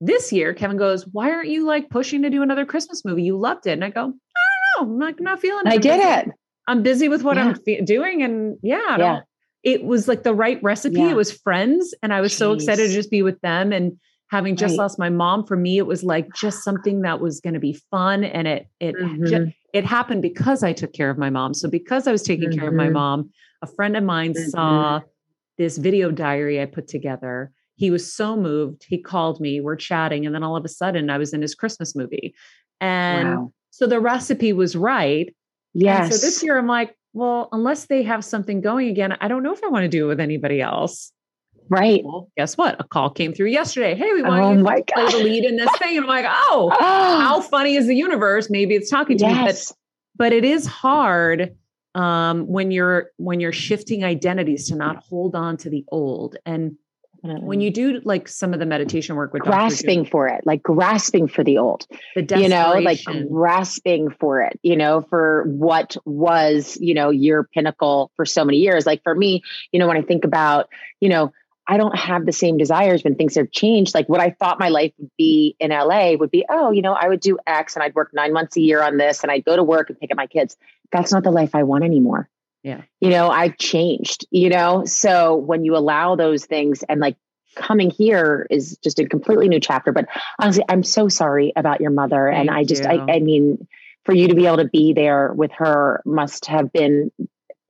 this year, Kevin goes, Why aren't you like pushing to do another Christmas movie? You loved it. And I go, I don't know. I'm like, not feeling it. I did it. I'm busy with what yeah. I'm fe- doing. And yeah, yeah. it was like the right recipe. Yeah. It was friends. And I was Jeez. so excited to just be with them. And having just right. lost my mom for me it was like just something that was going to be fun and it it mm-hmm. just, it happened because I took care of my mom so because I was taking mm-hmm. care of my mm-hmm. mom a friend of mine mm-hmm. saw this video diary I put together he was so moved he called me we're chatting and then all of a sudden I was in his Christmas movie and wow. so the recipe was right yes and so this year I'm like well unless they have something going again I don't know if I want to do it with anybody else Right. Well, guess what? A call came through yesterday. Hey, we want oh you to play the lead in this thing. And I'm like, oh, oh, how funny is the universe? Maybe it's talking to yes. me. But, but it is hard um, when you're when you're shifting identities to not hold on to the old. And when you do like some of the meditation work with grasping for it, like grasping for the old, the you know, like grasping for it, you know, for what was, you know, your pinnacle for so many years. Like for me, you know, when I think about, you know, I don't have the same desires when things have changed. Like what I thought my life would be in LA would be, oh, you know, I would do X and I'd work nine months a year on this and I'd go to work and pick up my kids. That's not the life I want anymore. Yeah. You know, I've changed, you know? So when you allow those things and like coming here is just a completely new chapter. But honestly, I'm so sorry about your mother. Thank and I just, I, I mean, for you to be able to be there with her must have been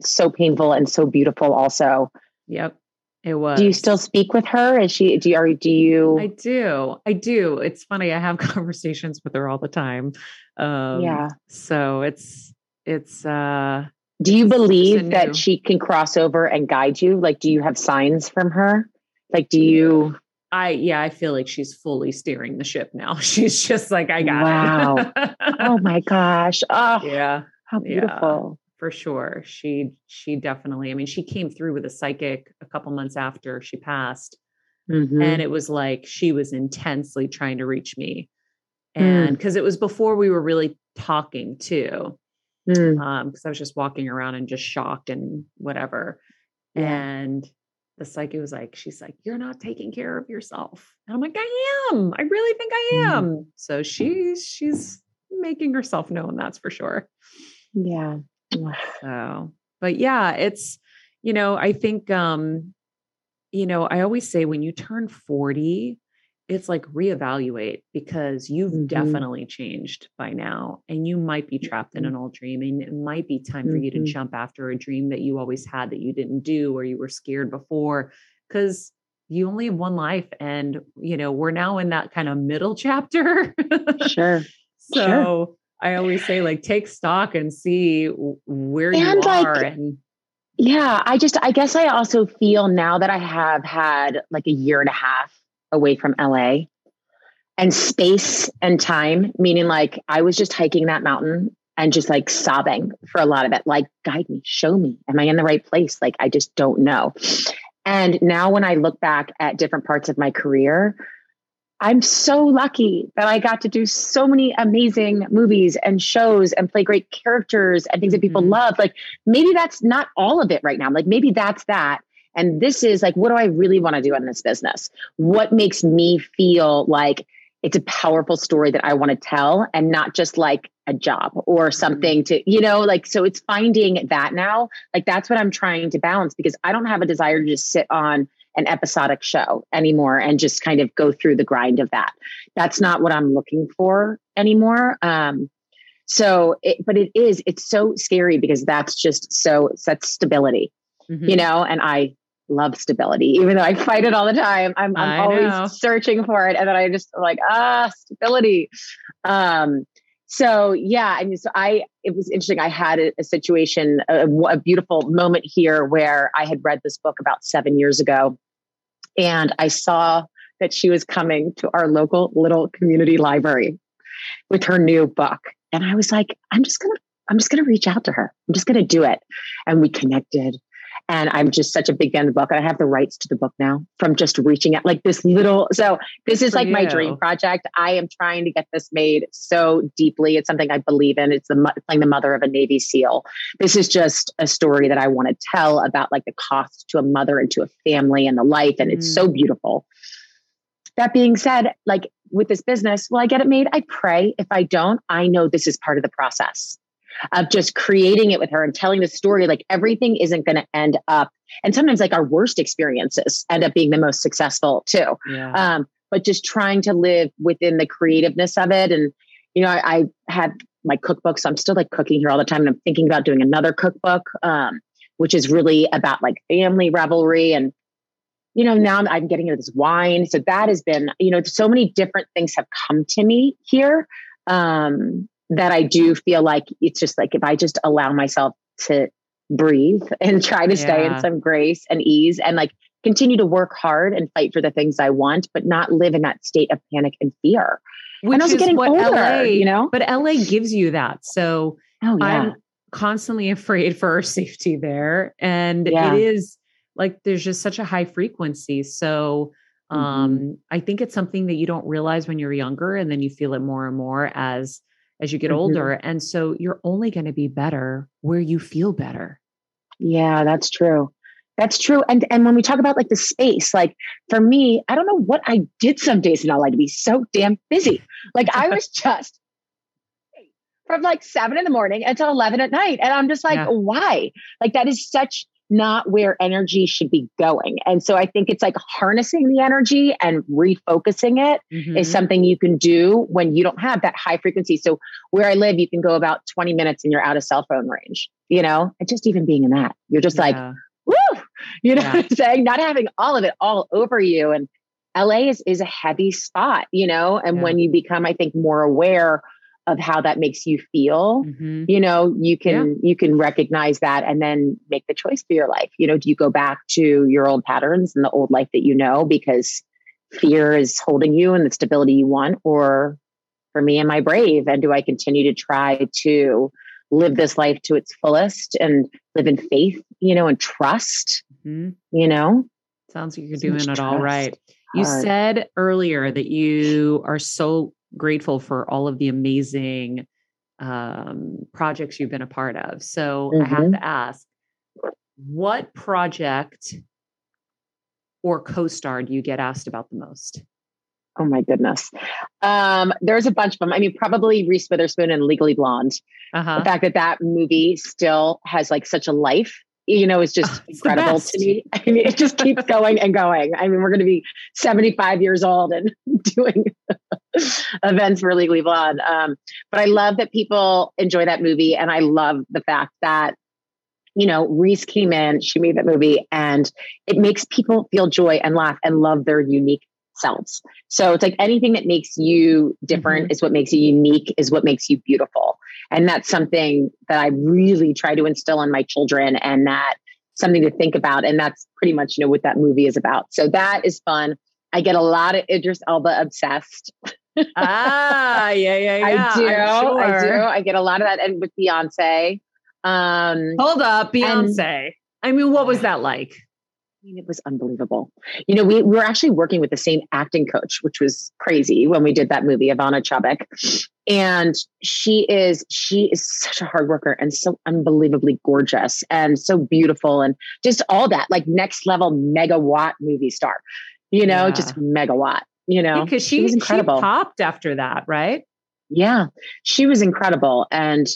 so painful and so beautiful also. Yep. It was. Do you still speak with her? Is she? Do you? Are, do you? I do. I do. It's funny. I have conversations with her all the time. Um, yeah. So it's it's. uh Do you believe that she can cross over and guide you? Like, do you have signs from her? Like, do you? I yeah, I feel like she's fully steering the ship now. She's just like, I got wow. it. Wow. oh my gosh. Oh yeah. How beautiful for sure. She she definitely. I mean, she came through with a psychic a couple months after she passed, mm-hmm. and it was like she was intensely trying to reach me, and because mm. it was before we were really talking too, because mm. um, I was just walking around and just shocked and whatever, yeah. and the psychic was like, she's like, you're not taking care of yourself. And I'm like, I am. I really think I mm. am. Mm. So she's she's making herself known, that's for sure. Yeah. So, but yeah, it's, you know, I think, um, you know, I always say when you turn 40, it's like reevaluate because you've mm-hmm. definitely changed by now and you might be trapped in mm-hmm. an old dream and it might be time for mm-hmm. you to mm-hmm. jump after a dream that you always had that you didn't do or you were scared before because you only have one life and you know we're now in that kind of middle chapter sure so sure. I always say like take stock and see where and you like, are and yeah i just i guess i also feel now that i have had like a year and a half away from la and space and time meaning like i was just hiking that mountain and just like sobbing for a lot of it like guide me show me. Am i in the right place? Like i just don't know. And now when I look back at different parts of my career, I'm so lucky that I got to do so many amazing movies and shows and play great characters and things that people mm-hmm. love. Like maybe that's not all of it right now. Like maybe that's that. And this is like, what do I really want to do in this business? What makes me feel like it's a powerful story that I want to tell and not just like a job or mm-hmm. something to, you know, like, so it's finding that now. Like, that's what I'm trying to balance because I don't have a desire to just sit on an episodic show anymore and just kind of go through the grind of that. That's not what I'm looking for anymore. Um, so, it, but it is, it's so scary because that's just so, that's stability, mm-hmm. you know, and I love stability, even though I fight it all the time. I'm, I'm always know. searching for it. And then I just like, ah, stability. Um, so yeah, I mean, so I, it was interesting. I had a, a situation, a, a beautiful moment here where I had read this book about seven years ago and I saw that she was coming to our local little community library with her new book. And I was like, I'm just to, I'm just going to reach out to her. I'm just going to do it. And we connected and I'm just such a big fan of the book. And I have the rights to the book now from just reaching out like this little. So this is like you. my dream project. I am trying to get this made so deeply. It's something I believe in. It's the playing the mother of a Navy SEAL. This is just a story that I want to tell about like the cost to a mother and to a family and the life. And it's mm. so beautiful. That being said, like with this business, will I get it made? I pray. If I don't, I know this is part of the process of just creating it with her and telling the story. Like everything isn't going to end up, and sometimes like our worst experiences end up being the most successful too. Yeah. Um, but just trying to live within the creativeness of it. And, you know, I, I had my cookbook, so I'm still like cooking here all the time. And I'm thinking about doing another cookbook, um, which is really about like family revelry and you know, now I'm getting into this wine. So that has been, you know, so many different things have come to me here. Um, that I do feel like it's just like if I just allow myself to breathe and try to yeah. stay in some grace and ease and like continue to work hard and fight for the things I want, but not live in that state of panic and fear. Which and also getting older, LA, you know. But LA gives you that. So oh, yeah. I'm constantly afraid for our safety there. And yeah. it is like there's just such a high frequency. So um mm-hmm. I think it's something that you don't realize when you're younger and then you feel it more and more as as you get mm-hmm. older. And so you're only going to be better where you feel better. Yeah, that's true. That's true. And and when we talk about like the space, like for me, I don't know what I did some days in LA to be so damn busy. Like I was just from like seven in the morning until 11 at night. And I'm just like, yeah. why? Like that is such not where energy should be going. And so I think it's like harnessing the energy and refocusing it mm-hmm. is something you can do when you don't have that high frequency. So where I live, you can go about 20 minutes and you're out of cell phone range, you know, and just even being in that, you're just yeah. like, woo, you know yeah. what I'm saying? Not having all of it all over you. And LA is, is a heavy spot, you know, and yeah. when you become, I think, more aware of how that makes you feel mm-hmm. you know you can yeah. you can recognize that and then make the choice for your life you know do you go back to your old patterns and the old life that you know because fear is holding you and the stability you want or for me am i brave and do i continue to try to live this life to its fullest and live in faith you know and trust mm-hmm. you know sounds like you're so doing it trust. all right you said earlier that you are so grateful for all of the amazing um, projects you've been a part of. So mm-hmm. I have mm-hmm. to ask, what project or co-star do you get asked about the most? Oh my goodness. Um, there's a bunch of them. I mean, probably Reese Witherspoon and Legally Blonde. Uh-huh. The fact that that movie still has like such a life you know, is just oh, incredible to me. I mean, it just keeps going and going. I mean, we're going to be 75 years old and doing events for Legally Blonde. Um, but I love that people enjoy that movie. And I love the fact that you know, Reese came in, she made that movie, and it makes people feel joy and laugh and love their unique selves. So it's like anything that makes you different mm-hmm. is what makes you unique, is what makes you beautiful. And that's something that I really try to instill in my children and that something to think about. And that's pretty much, you know, what that movie is about. So that is fun. I get a lot of Idris Elba obsessed. ah, yeah, yeah, yeah. I do. Sure. I do. I get a lot of that. And with Beyonce. Um, Hold up, Beyonce. And, I mean, what was that like? I mean, it was unbelievable. You know, we, we were actually working with the same acting coach, which was crazy when we did that movie, Ivana Chubbuck. And she is, she is such a hard worker and so unbelievably gorgeous and so beautiful and just all that, like next level megawatt movie star, you know, yeah. just megawatt, you know, because she, she was incredible. She popped after that, right? Yeah, she was incredible. And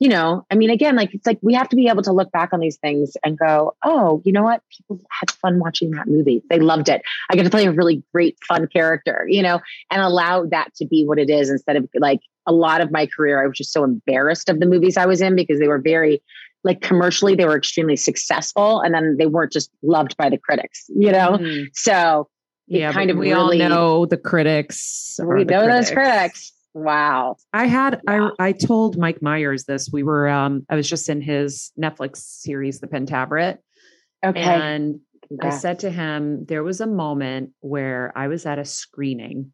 you know, I mean, again, like it's like we have to be able to look back on these things and go, oh, you know what? People had fun watching that movie. They loved it. I get to play a really great, fun character, you know, and allow that to be what it is instead of like a lot of my career, I was just so embarrassed of the movies I was in because they were very, like commercially, they were extremely successful and then they weren't just loved by the critics, you know? Mm. So, yeah, kind of we really, all know the critics. We know critics. those critics Wow. I had wow. I I told Mike Myers this. We were um I was just in his Netflix series, The Pentaverate. Okay. And Congrats. I said to him, there was a moment where I was at a screening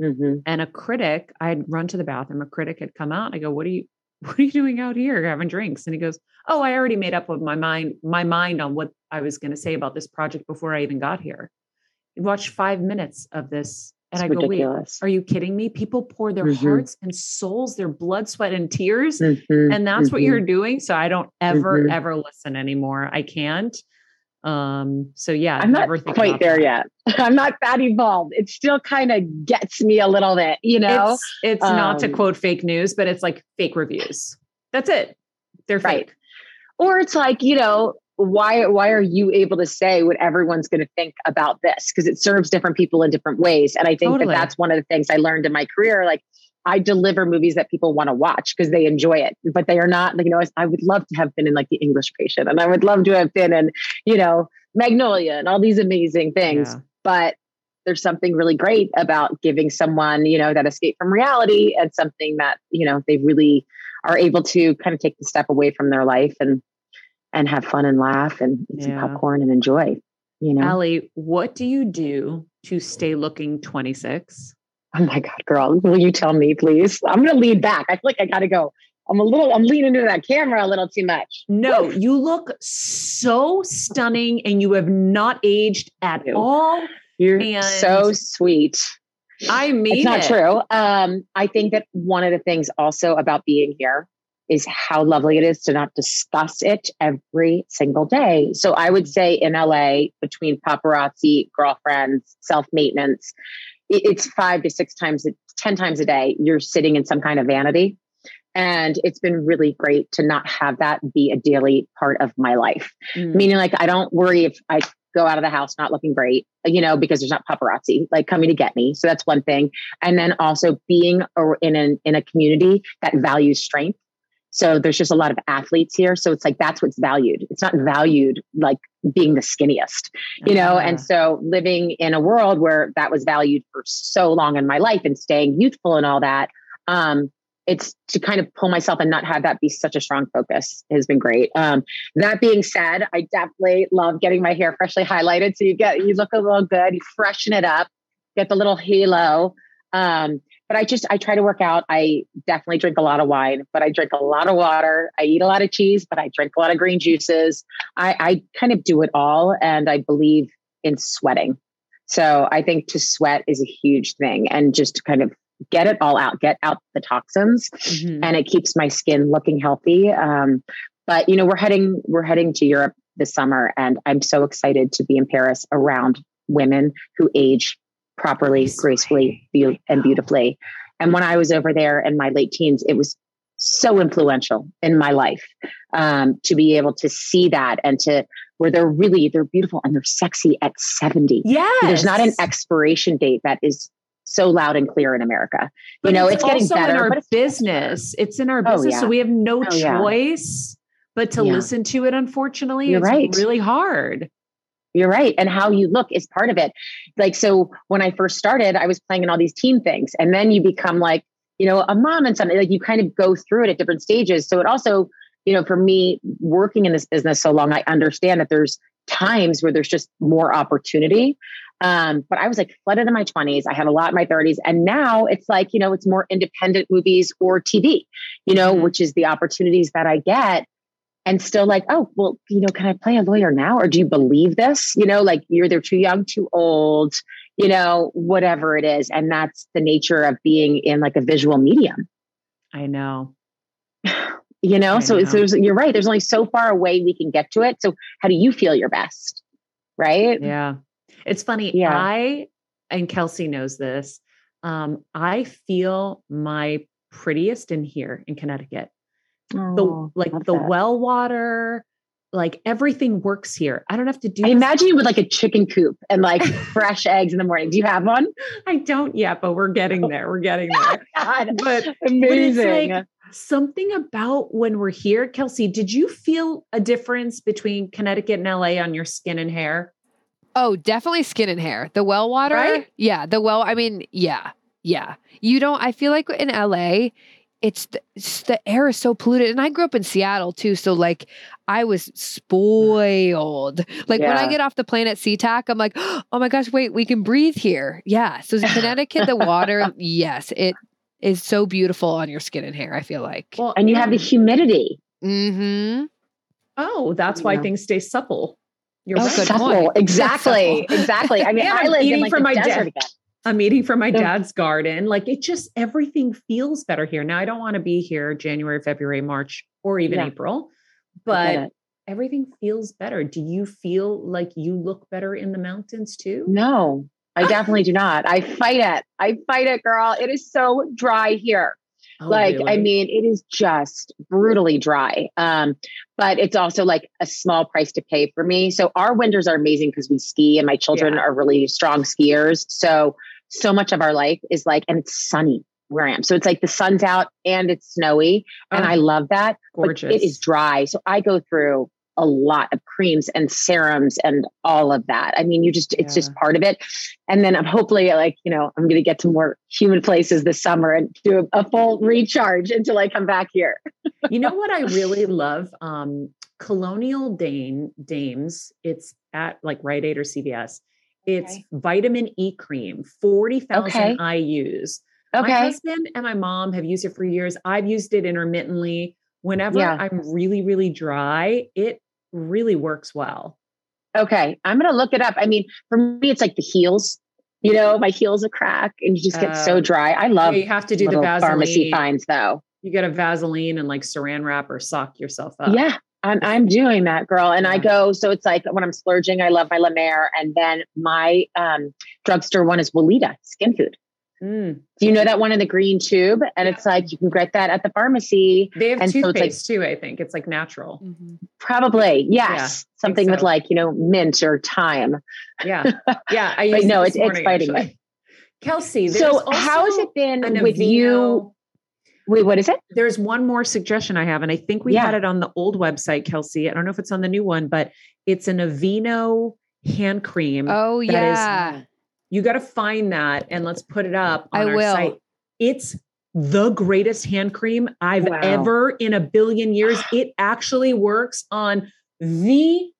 mm-hmm. and a critic, I'd run to the bathroom, a critic had come out. I go, What are you what are you doing out here having drinks? And he goes, Oh, I already made up with my mind, my mind on what I was going to say about this project before I even got here. He watched five minutes of this and it's I go, ridiculous. wait, are you kidding me? People pour their mm-hmm. hearts and souls, their blood, sweat, and tears. Mm-hmm. And that's mm-hmm. what you're doing. So I don't ever, mm-hmm. ever listen anymore. I can't. Um, so yeah, I'm not quite there that. yet. I'm not that evolved. It still kind of gets me a little bit, you know. It's, it's um, not to um, quote fake news, but it's like fake reviews. That's it. They're right. fake. Or it's like, you know, why why are you able to say what everyone's going to think about this because it serves different people in different ways and i think totally. that that's one of the things i learned in my career like i deliver movies that people want to watch because they enjoy it but they are not like you know i would love to have been in like the english patient and i would love to have been in you know magnolia and all these amazing things yeah. but there's something really great about giving someone you know that escape from reality and something that you know they really are able to kind of take the step away from their life and and have fun and laugh and eat yeah. some popcorn and enjoy. You know, Ali, what do you do to stay looking 26? Oh my God, girl, will you tell me, please? I'm going to lead back. I feel like I got to go. I'm a little, I'm leaning into that camera a little too much. No, you look so stunning and you have not aged at all. You're and so sweet. I mean, it's not it. true. Um, I think that one of the things also about being here is how lovely it is to not discuss it every single day. So I would say in LA, between paparazzi, girlfriends, self maintenance, it's five to six times, 10 times a day, you're sitting in some kind of vanity. And it's been really great to not have that be a daily part of my life. Mm. Meaning, like, I don't worry if I go out of the house not looking great, you know, because there's not paparazzi like coming to get me. So that's one thing. And then also being in an, in a community that values strength so there's just a lot of athletes here. So it's like that's what's valued. It's not valued like being the skinniest, you know? And ah. so living in a world where that was valued for so long in my life and staying youthful and all that, um, it's to kind of pull myself and not have that be such a strong focus has been great. Um, that being said, I definitely love getting my hair freshly highlighted. So you get, you look a little good, you freshen it up, get the little halo. Um, but I just I try to work out. I definitely drink a lot of wine, but I drink a lot of water. I eat a lot of cheese, but I drink a lot of green juices. I, I kind of do it all, and I believe in sweating. So I think to sweat is a huge thing, and just to kind of get it all out, get out the toxins, mm-hmm. and it keeps my skin looking healthy. Um, but you know, we're heading we're heading to Europe this summer, and I'm so excited to be in Paris around women who age properly, gracefully, be- and beautifully. And when I was over there in my late teens, it was so influential in my life um, to be able to see that and to where they're really they're beautiful and they're sexy at 70 yeah there's not an expiration date that is so loud and clear in america but you know it's, it's getting better in our but it's business it's in our oh, business oh, yeah. so we have no oh, choice but to Yeah. listen to it, unfortunately, You're it's right. really hard. You're right. And how you look is part of it. Like, so when I first started, I was playing in all these team things. And then you become like, you know, a mom and something like you kind of go through it at different stages. So it also, you know, for me working in this business so long, I understand that there's times where there's just more opportunity. Um, but I was like flooded in my 20s. I had a lot in my 30s. And now it's like, you know, it's more independent movies or TV, you know, Mhm. which is the opportunities that I get and still like, oh, well, you know, can I play a lawyer now? Or do you believe this? You know, like you're either too young, too old, you know, whatever it is. And that's the nature of being in like a visual medium, I know. you know? I so, know. so there's, you're right. There's only so far away we can get to it. So how do you feel your best? Right? Yeah. It's funny. Yeah. I, and Kelsey knows this, um, I feel my prettiest in here in Connecticut. The Oh, like the that. well water, like everything works here. I don't have to do I imagine you with like a chicken coop and like fresh eggs in the morning. Do you have one? I don't yet, but we're getting there. We're getting oh there. God, But amazing. like- something about when we're here, Kelsey, did you feel a difference between Connecticut and LA on your skin and hair? Oh, definitely skin and hair. The well water. Right? Yeah. The well, I mean, yeah. Yeah. You don't, I feel like in LA, it's the, it's the air is so polluted. And I grew up in Seattle too. So like I was spoiled. Like when I get off the plane at SeaTac, I'm like, oh my gosh, wait, we can breathe here. Yeah. So Connecticut, the water, yes, it is so beautiful on your skin and hair, I feel like. Well, and you have the humidity. mm-hmm. oh, that's why things stay supple. You're Oh, right. Supple. Exactly. Supple. Exactly. I mean, And I I'm lived in eating like from the my desert dad. again. I'm eating from my Yeah. dad's garden. Like it just everything feels better here. Now I don't want to be here January, February, March, or even Yeah. April, but everything feels better. Do you feel like you look better in the mountains too? No, I definitely do not. I fight it. I fight it, girl. It is so dry here. Oh, like, I mean, it is just brutally dry. Um, but it's also like a small price to pay for me. So our winters are amazing because we ski and my children Yeah. are really strong skiers. So, so much of our life is like, and it's sunny where I am. So it's like the sun's out and it's snowy. And Oh, I love that. gorgeous. But it is dry. So I go through a lot of creams and serums and all of that. I mean, you just, it's just part of it. And then I'm hopefully like, you know, I'm going to get to more humid places this summer and do a, a full recharge until I come back here. you know what I really love? Um, Colonial Dane Dames. It's at like Rite Aid or CVS. It's Okay. vitamin E cream, 40,000 Okay. IUs. My husband and my mom have used it for years. I've used it intermittently. Whenever Yeah. I'm really, really dry, it really works well. Okay. I'm going to look it up. I mean, for me, it's like the heels. You know, my heels are crack and you just get so Oh. dry. I love Yeah, you have to do the little pharmacy Vaseline. finds though. You get a Vaseline and like saran wrap or sock yourself up. Yeah. I'm, I'm doing that, girl. And I go, so it's like when I'm splurging, I love my La Mer. And then my um, drugstore one is Weleda Skin Food. Mm. Do you know that one in the green tube? And it's like you can get that at the pharmacy. They have And so it's like- toothpaste too, I think. It's like natural. Probably, yes. Something with like, you know, mint or thyme. Yeah. Yeah. I But used no, it it's- this it's morning, fighting actually. Kelsey, So how has it been an with you? Wait, what is it? There's one more suggestion I have, and I think we Yeah. had it on the old website, Kelsey. I don't know if it's on the new one, but it's an Aveeno hand cream. Oh, that is- yeah. You got to find that and let's put it up on I our will. site. It's the greatest hand cream I've Wow. ever in a billion years. It actually works on the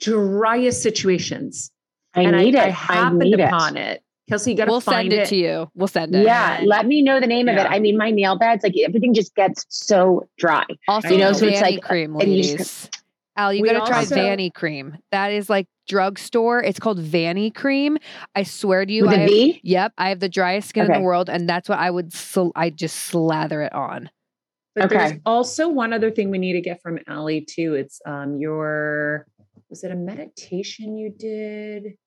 driest situations. I and need I, it. I I happened need it. upon it. Kelsey, you got to We'll find send it, to you. We'll send it. Yeah, let me know the name of it. I mean, my nail beds, like everything just gets so dry. Also, You know, so it's like- cream, and you just- Al, you got to try also- Vanicream. That is like drugstore. It's called Vanicream. I swear to you, With I a have, V? yep, I have the driest skin in the world, and that's what I would. Sl- I just slather it on. But there's also one other thing we need to get from Ali too. It's um your was it a meditation you did?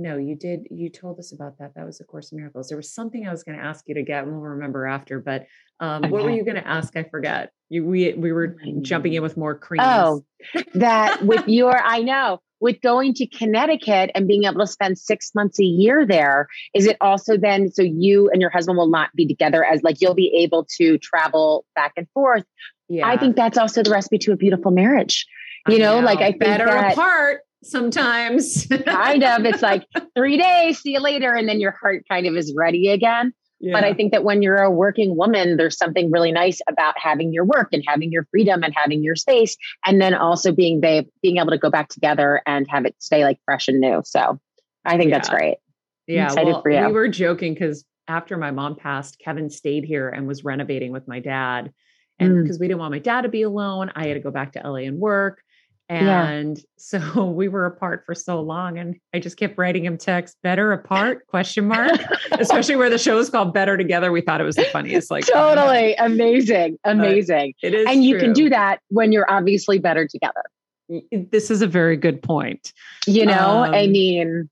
No, you did. You told us about that. That was a Course in Miracles. There was something I was going to ask you to get. and We'll remember after. But um, what were you going to ask? I forget. You we we were jumping in with more creams. Oh, that with your, I know, with going to Connecticut and being able to spend six months a year there, is it also then so you and your husband will not be together as like you'll be able to travel back and forth? Yeah. I think that's also the recipe to a beautiful marriage. You know, know, like I think better that, apart sometimes. kind of. It's like three days, see you later. And then your heart kind of is ready again. Yeah. But I think that when you're a working woman, there's something really nice about having your work and having your freedom and having your space, and then also being they being able to go back together and have it stay like fresh and new. So I think yeah. that's great. Yeah, well, we were joking because after my mom passed, Kevin stayed here and was renovating with my dad, and because mm. we didn't want my dad to be alone, I had to go back to LA and work. And yeah. so we were apart for so long and I just kept writing him texts, better apart question mark, especially where the show is called better together. We thought it was the funniest. Like totally amazing. Amazing. It is. And you can do that when you're obviously better together. This is a very good point. You know, um, I mean,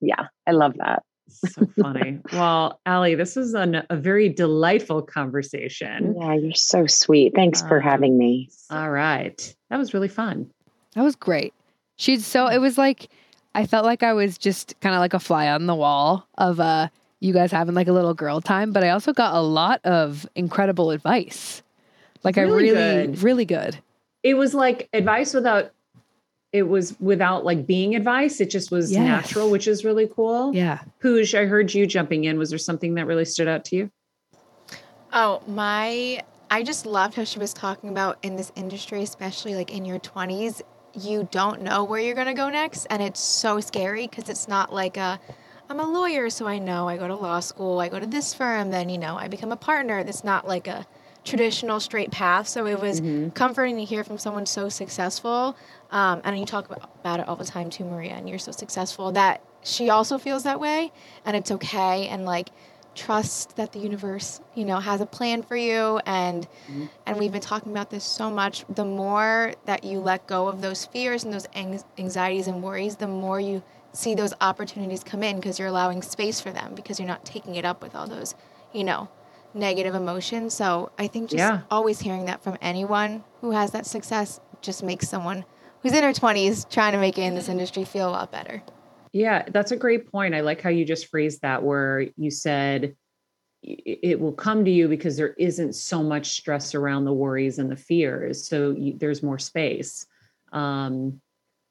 yeah, I love that. so funny. Well, Ali, this was an, a very delightful conversation. Yeah, you're so sweet. Thanks um, for having me. All right. That was really fun. That was great. She's so it was like I felt like I was just kind of like a fly on the wall of uh you guys having like a little girl time, but I also got a lot of incredible advice. Like really I really good. really good. It was like advice without it was without like being advice. It just was yes. natural, which is really cool. Yeah. Pooja, I heard you jumping in. Was there something that really stood out to you? Oh, my I just loved how she was talking about in this industry, especially like in your 20s, you don't know where you're going to go next and it's so scary because it's not like a I'm a lawyer so I know I go to law school, I go to this firm, then you know, I become a partner. It's not like a traditional straight path. So it was mm-hmm. comforting to hear from someone so successful. Um, and you talk about it all the time too, Maria, and you're so successful that she also feels that way and it's okay. And like, trust that the universe you know has a plan for you. And mm-hmm. and we've been talking about this so much. The more that you let go of those fears and those anxieties and worries the more you see those opportunities come in because you're allowing space for them because you're not taking it up with all those you know negative emotions. So i think just yeah. always hearing that from anyone who has that success just makes someone who's in her 20s trying to make it in this industry feel a lot better yeah, that's a great point. I like how you just phrased that, where you said it will come to you because there isn't so much stress around the worries and the fears. So you, there's more space. Um,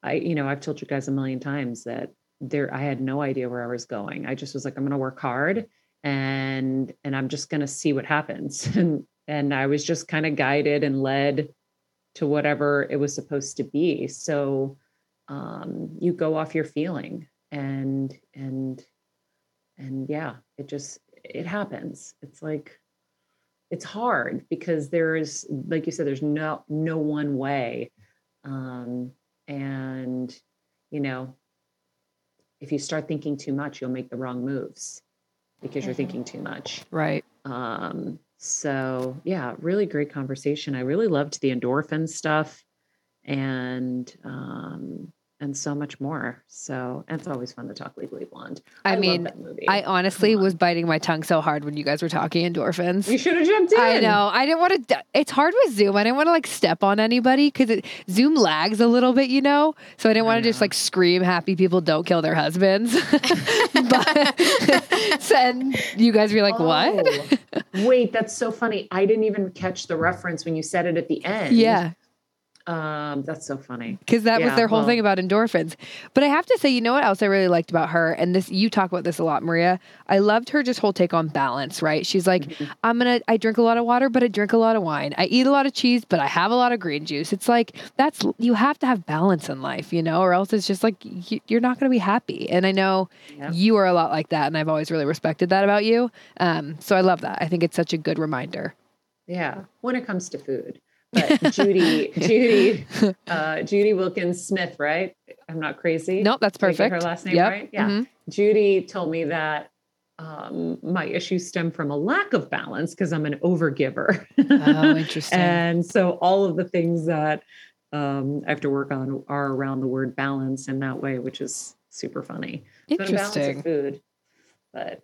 I, you know, I've told you guys a million times that there, I had no idea where I was going. I just was like, I'm going to work hard and, and I'm just going to see what happens. And, and I was just kind of guided and led to whatever it was supposed to be. So, um, you go off your feeling and and and yeah it just it happens. It's like it's hard because there's like you said there's no no one way. Um and you know if you start thinking too much you'll make the wrong moves because you're thinking too much. Right. Um so yeah really great conversation. I really loved the endorphin stuff and um and so much more. So and it's always fun to talk Legally Blonde. I, I mean, I honestly was biting my tongue so hard when you guys were talking endorphins. You should have jumped in. I know. I didn't want to. It's hard with Zoom. I didn't want to like step on anybody because Zoom lags a little bit, you know. So I didn't want to just like scream, "Happy people don't kill their husbands." but then you guys were like, oh. "What?" Wait, that's so funny. I didn't even catch the reference when you said it at the end. Yeah. Um, that's so funny. Because that yeah, was their whole well, thing about endorphins. But I have to say, you know what else I really liked about her? And this you talk about this a lot, Maria. I loved her just whole take on balance, right? She's like, mm-hmm. I'm gonna I drink a lot of water, but I drink a lot of wine. I eat a lot of cheese, but I have a lot of green juice. It's like that's you have to have balance in life, you know, or else it's just like you, are not gonna be happy. And I know yeah. you are a lot like that, and I've always really respected that about you. Um, so I love that. I think it's such a good reminder. Yeah, when it comes to food but Judy, Judy, uh, Judy Wilkins Smith, right? I'm not crazy. Nope, that's perfect. her last name yep. right? Yeah. Mm-hmm. Judy told me that um, my issues stem from a lack of balance because I'm an overgiver. oh, interesting. and so all of the things that um, I have to work on are around the word balance in that way, which is super funny. Interesting. So food, but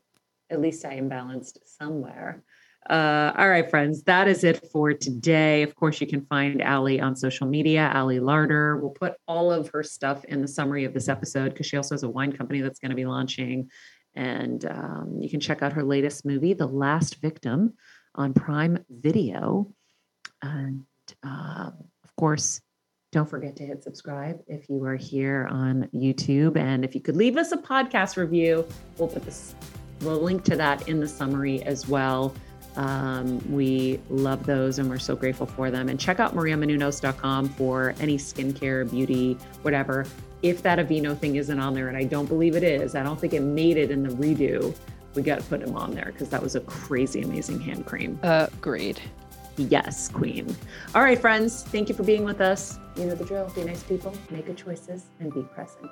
at least I am balanced somewhere. Uh, all right, friends, that is it for today. Of course, you can find Ali on social media, Ali Larter. We'll put all of her stuff in the summary of this episode because she also has a wine company that's going to be launching. And um, you can check out her latest movie, The Last Victim, on Prime Video. And um, of course, don't forget to hit subscribe if you are here on YouTube. And if you could leave us a podcast review, we'll put this, we'll link to that in the summary as well. Um, we love those and we're so grateful for them. And check out mariamenounos.com for any skincare, beauty, whatever. If that Aveeno thing isn't on there, and I don't believe it is, I don't think it made it in the redo. We got to put him on there because that was a crazy, amazing hand cream. Agreed. Yes, Queen. All right, friends. Thank you for being with us. You know the drill. Be nice people, make good choices, and be present.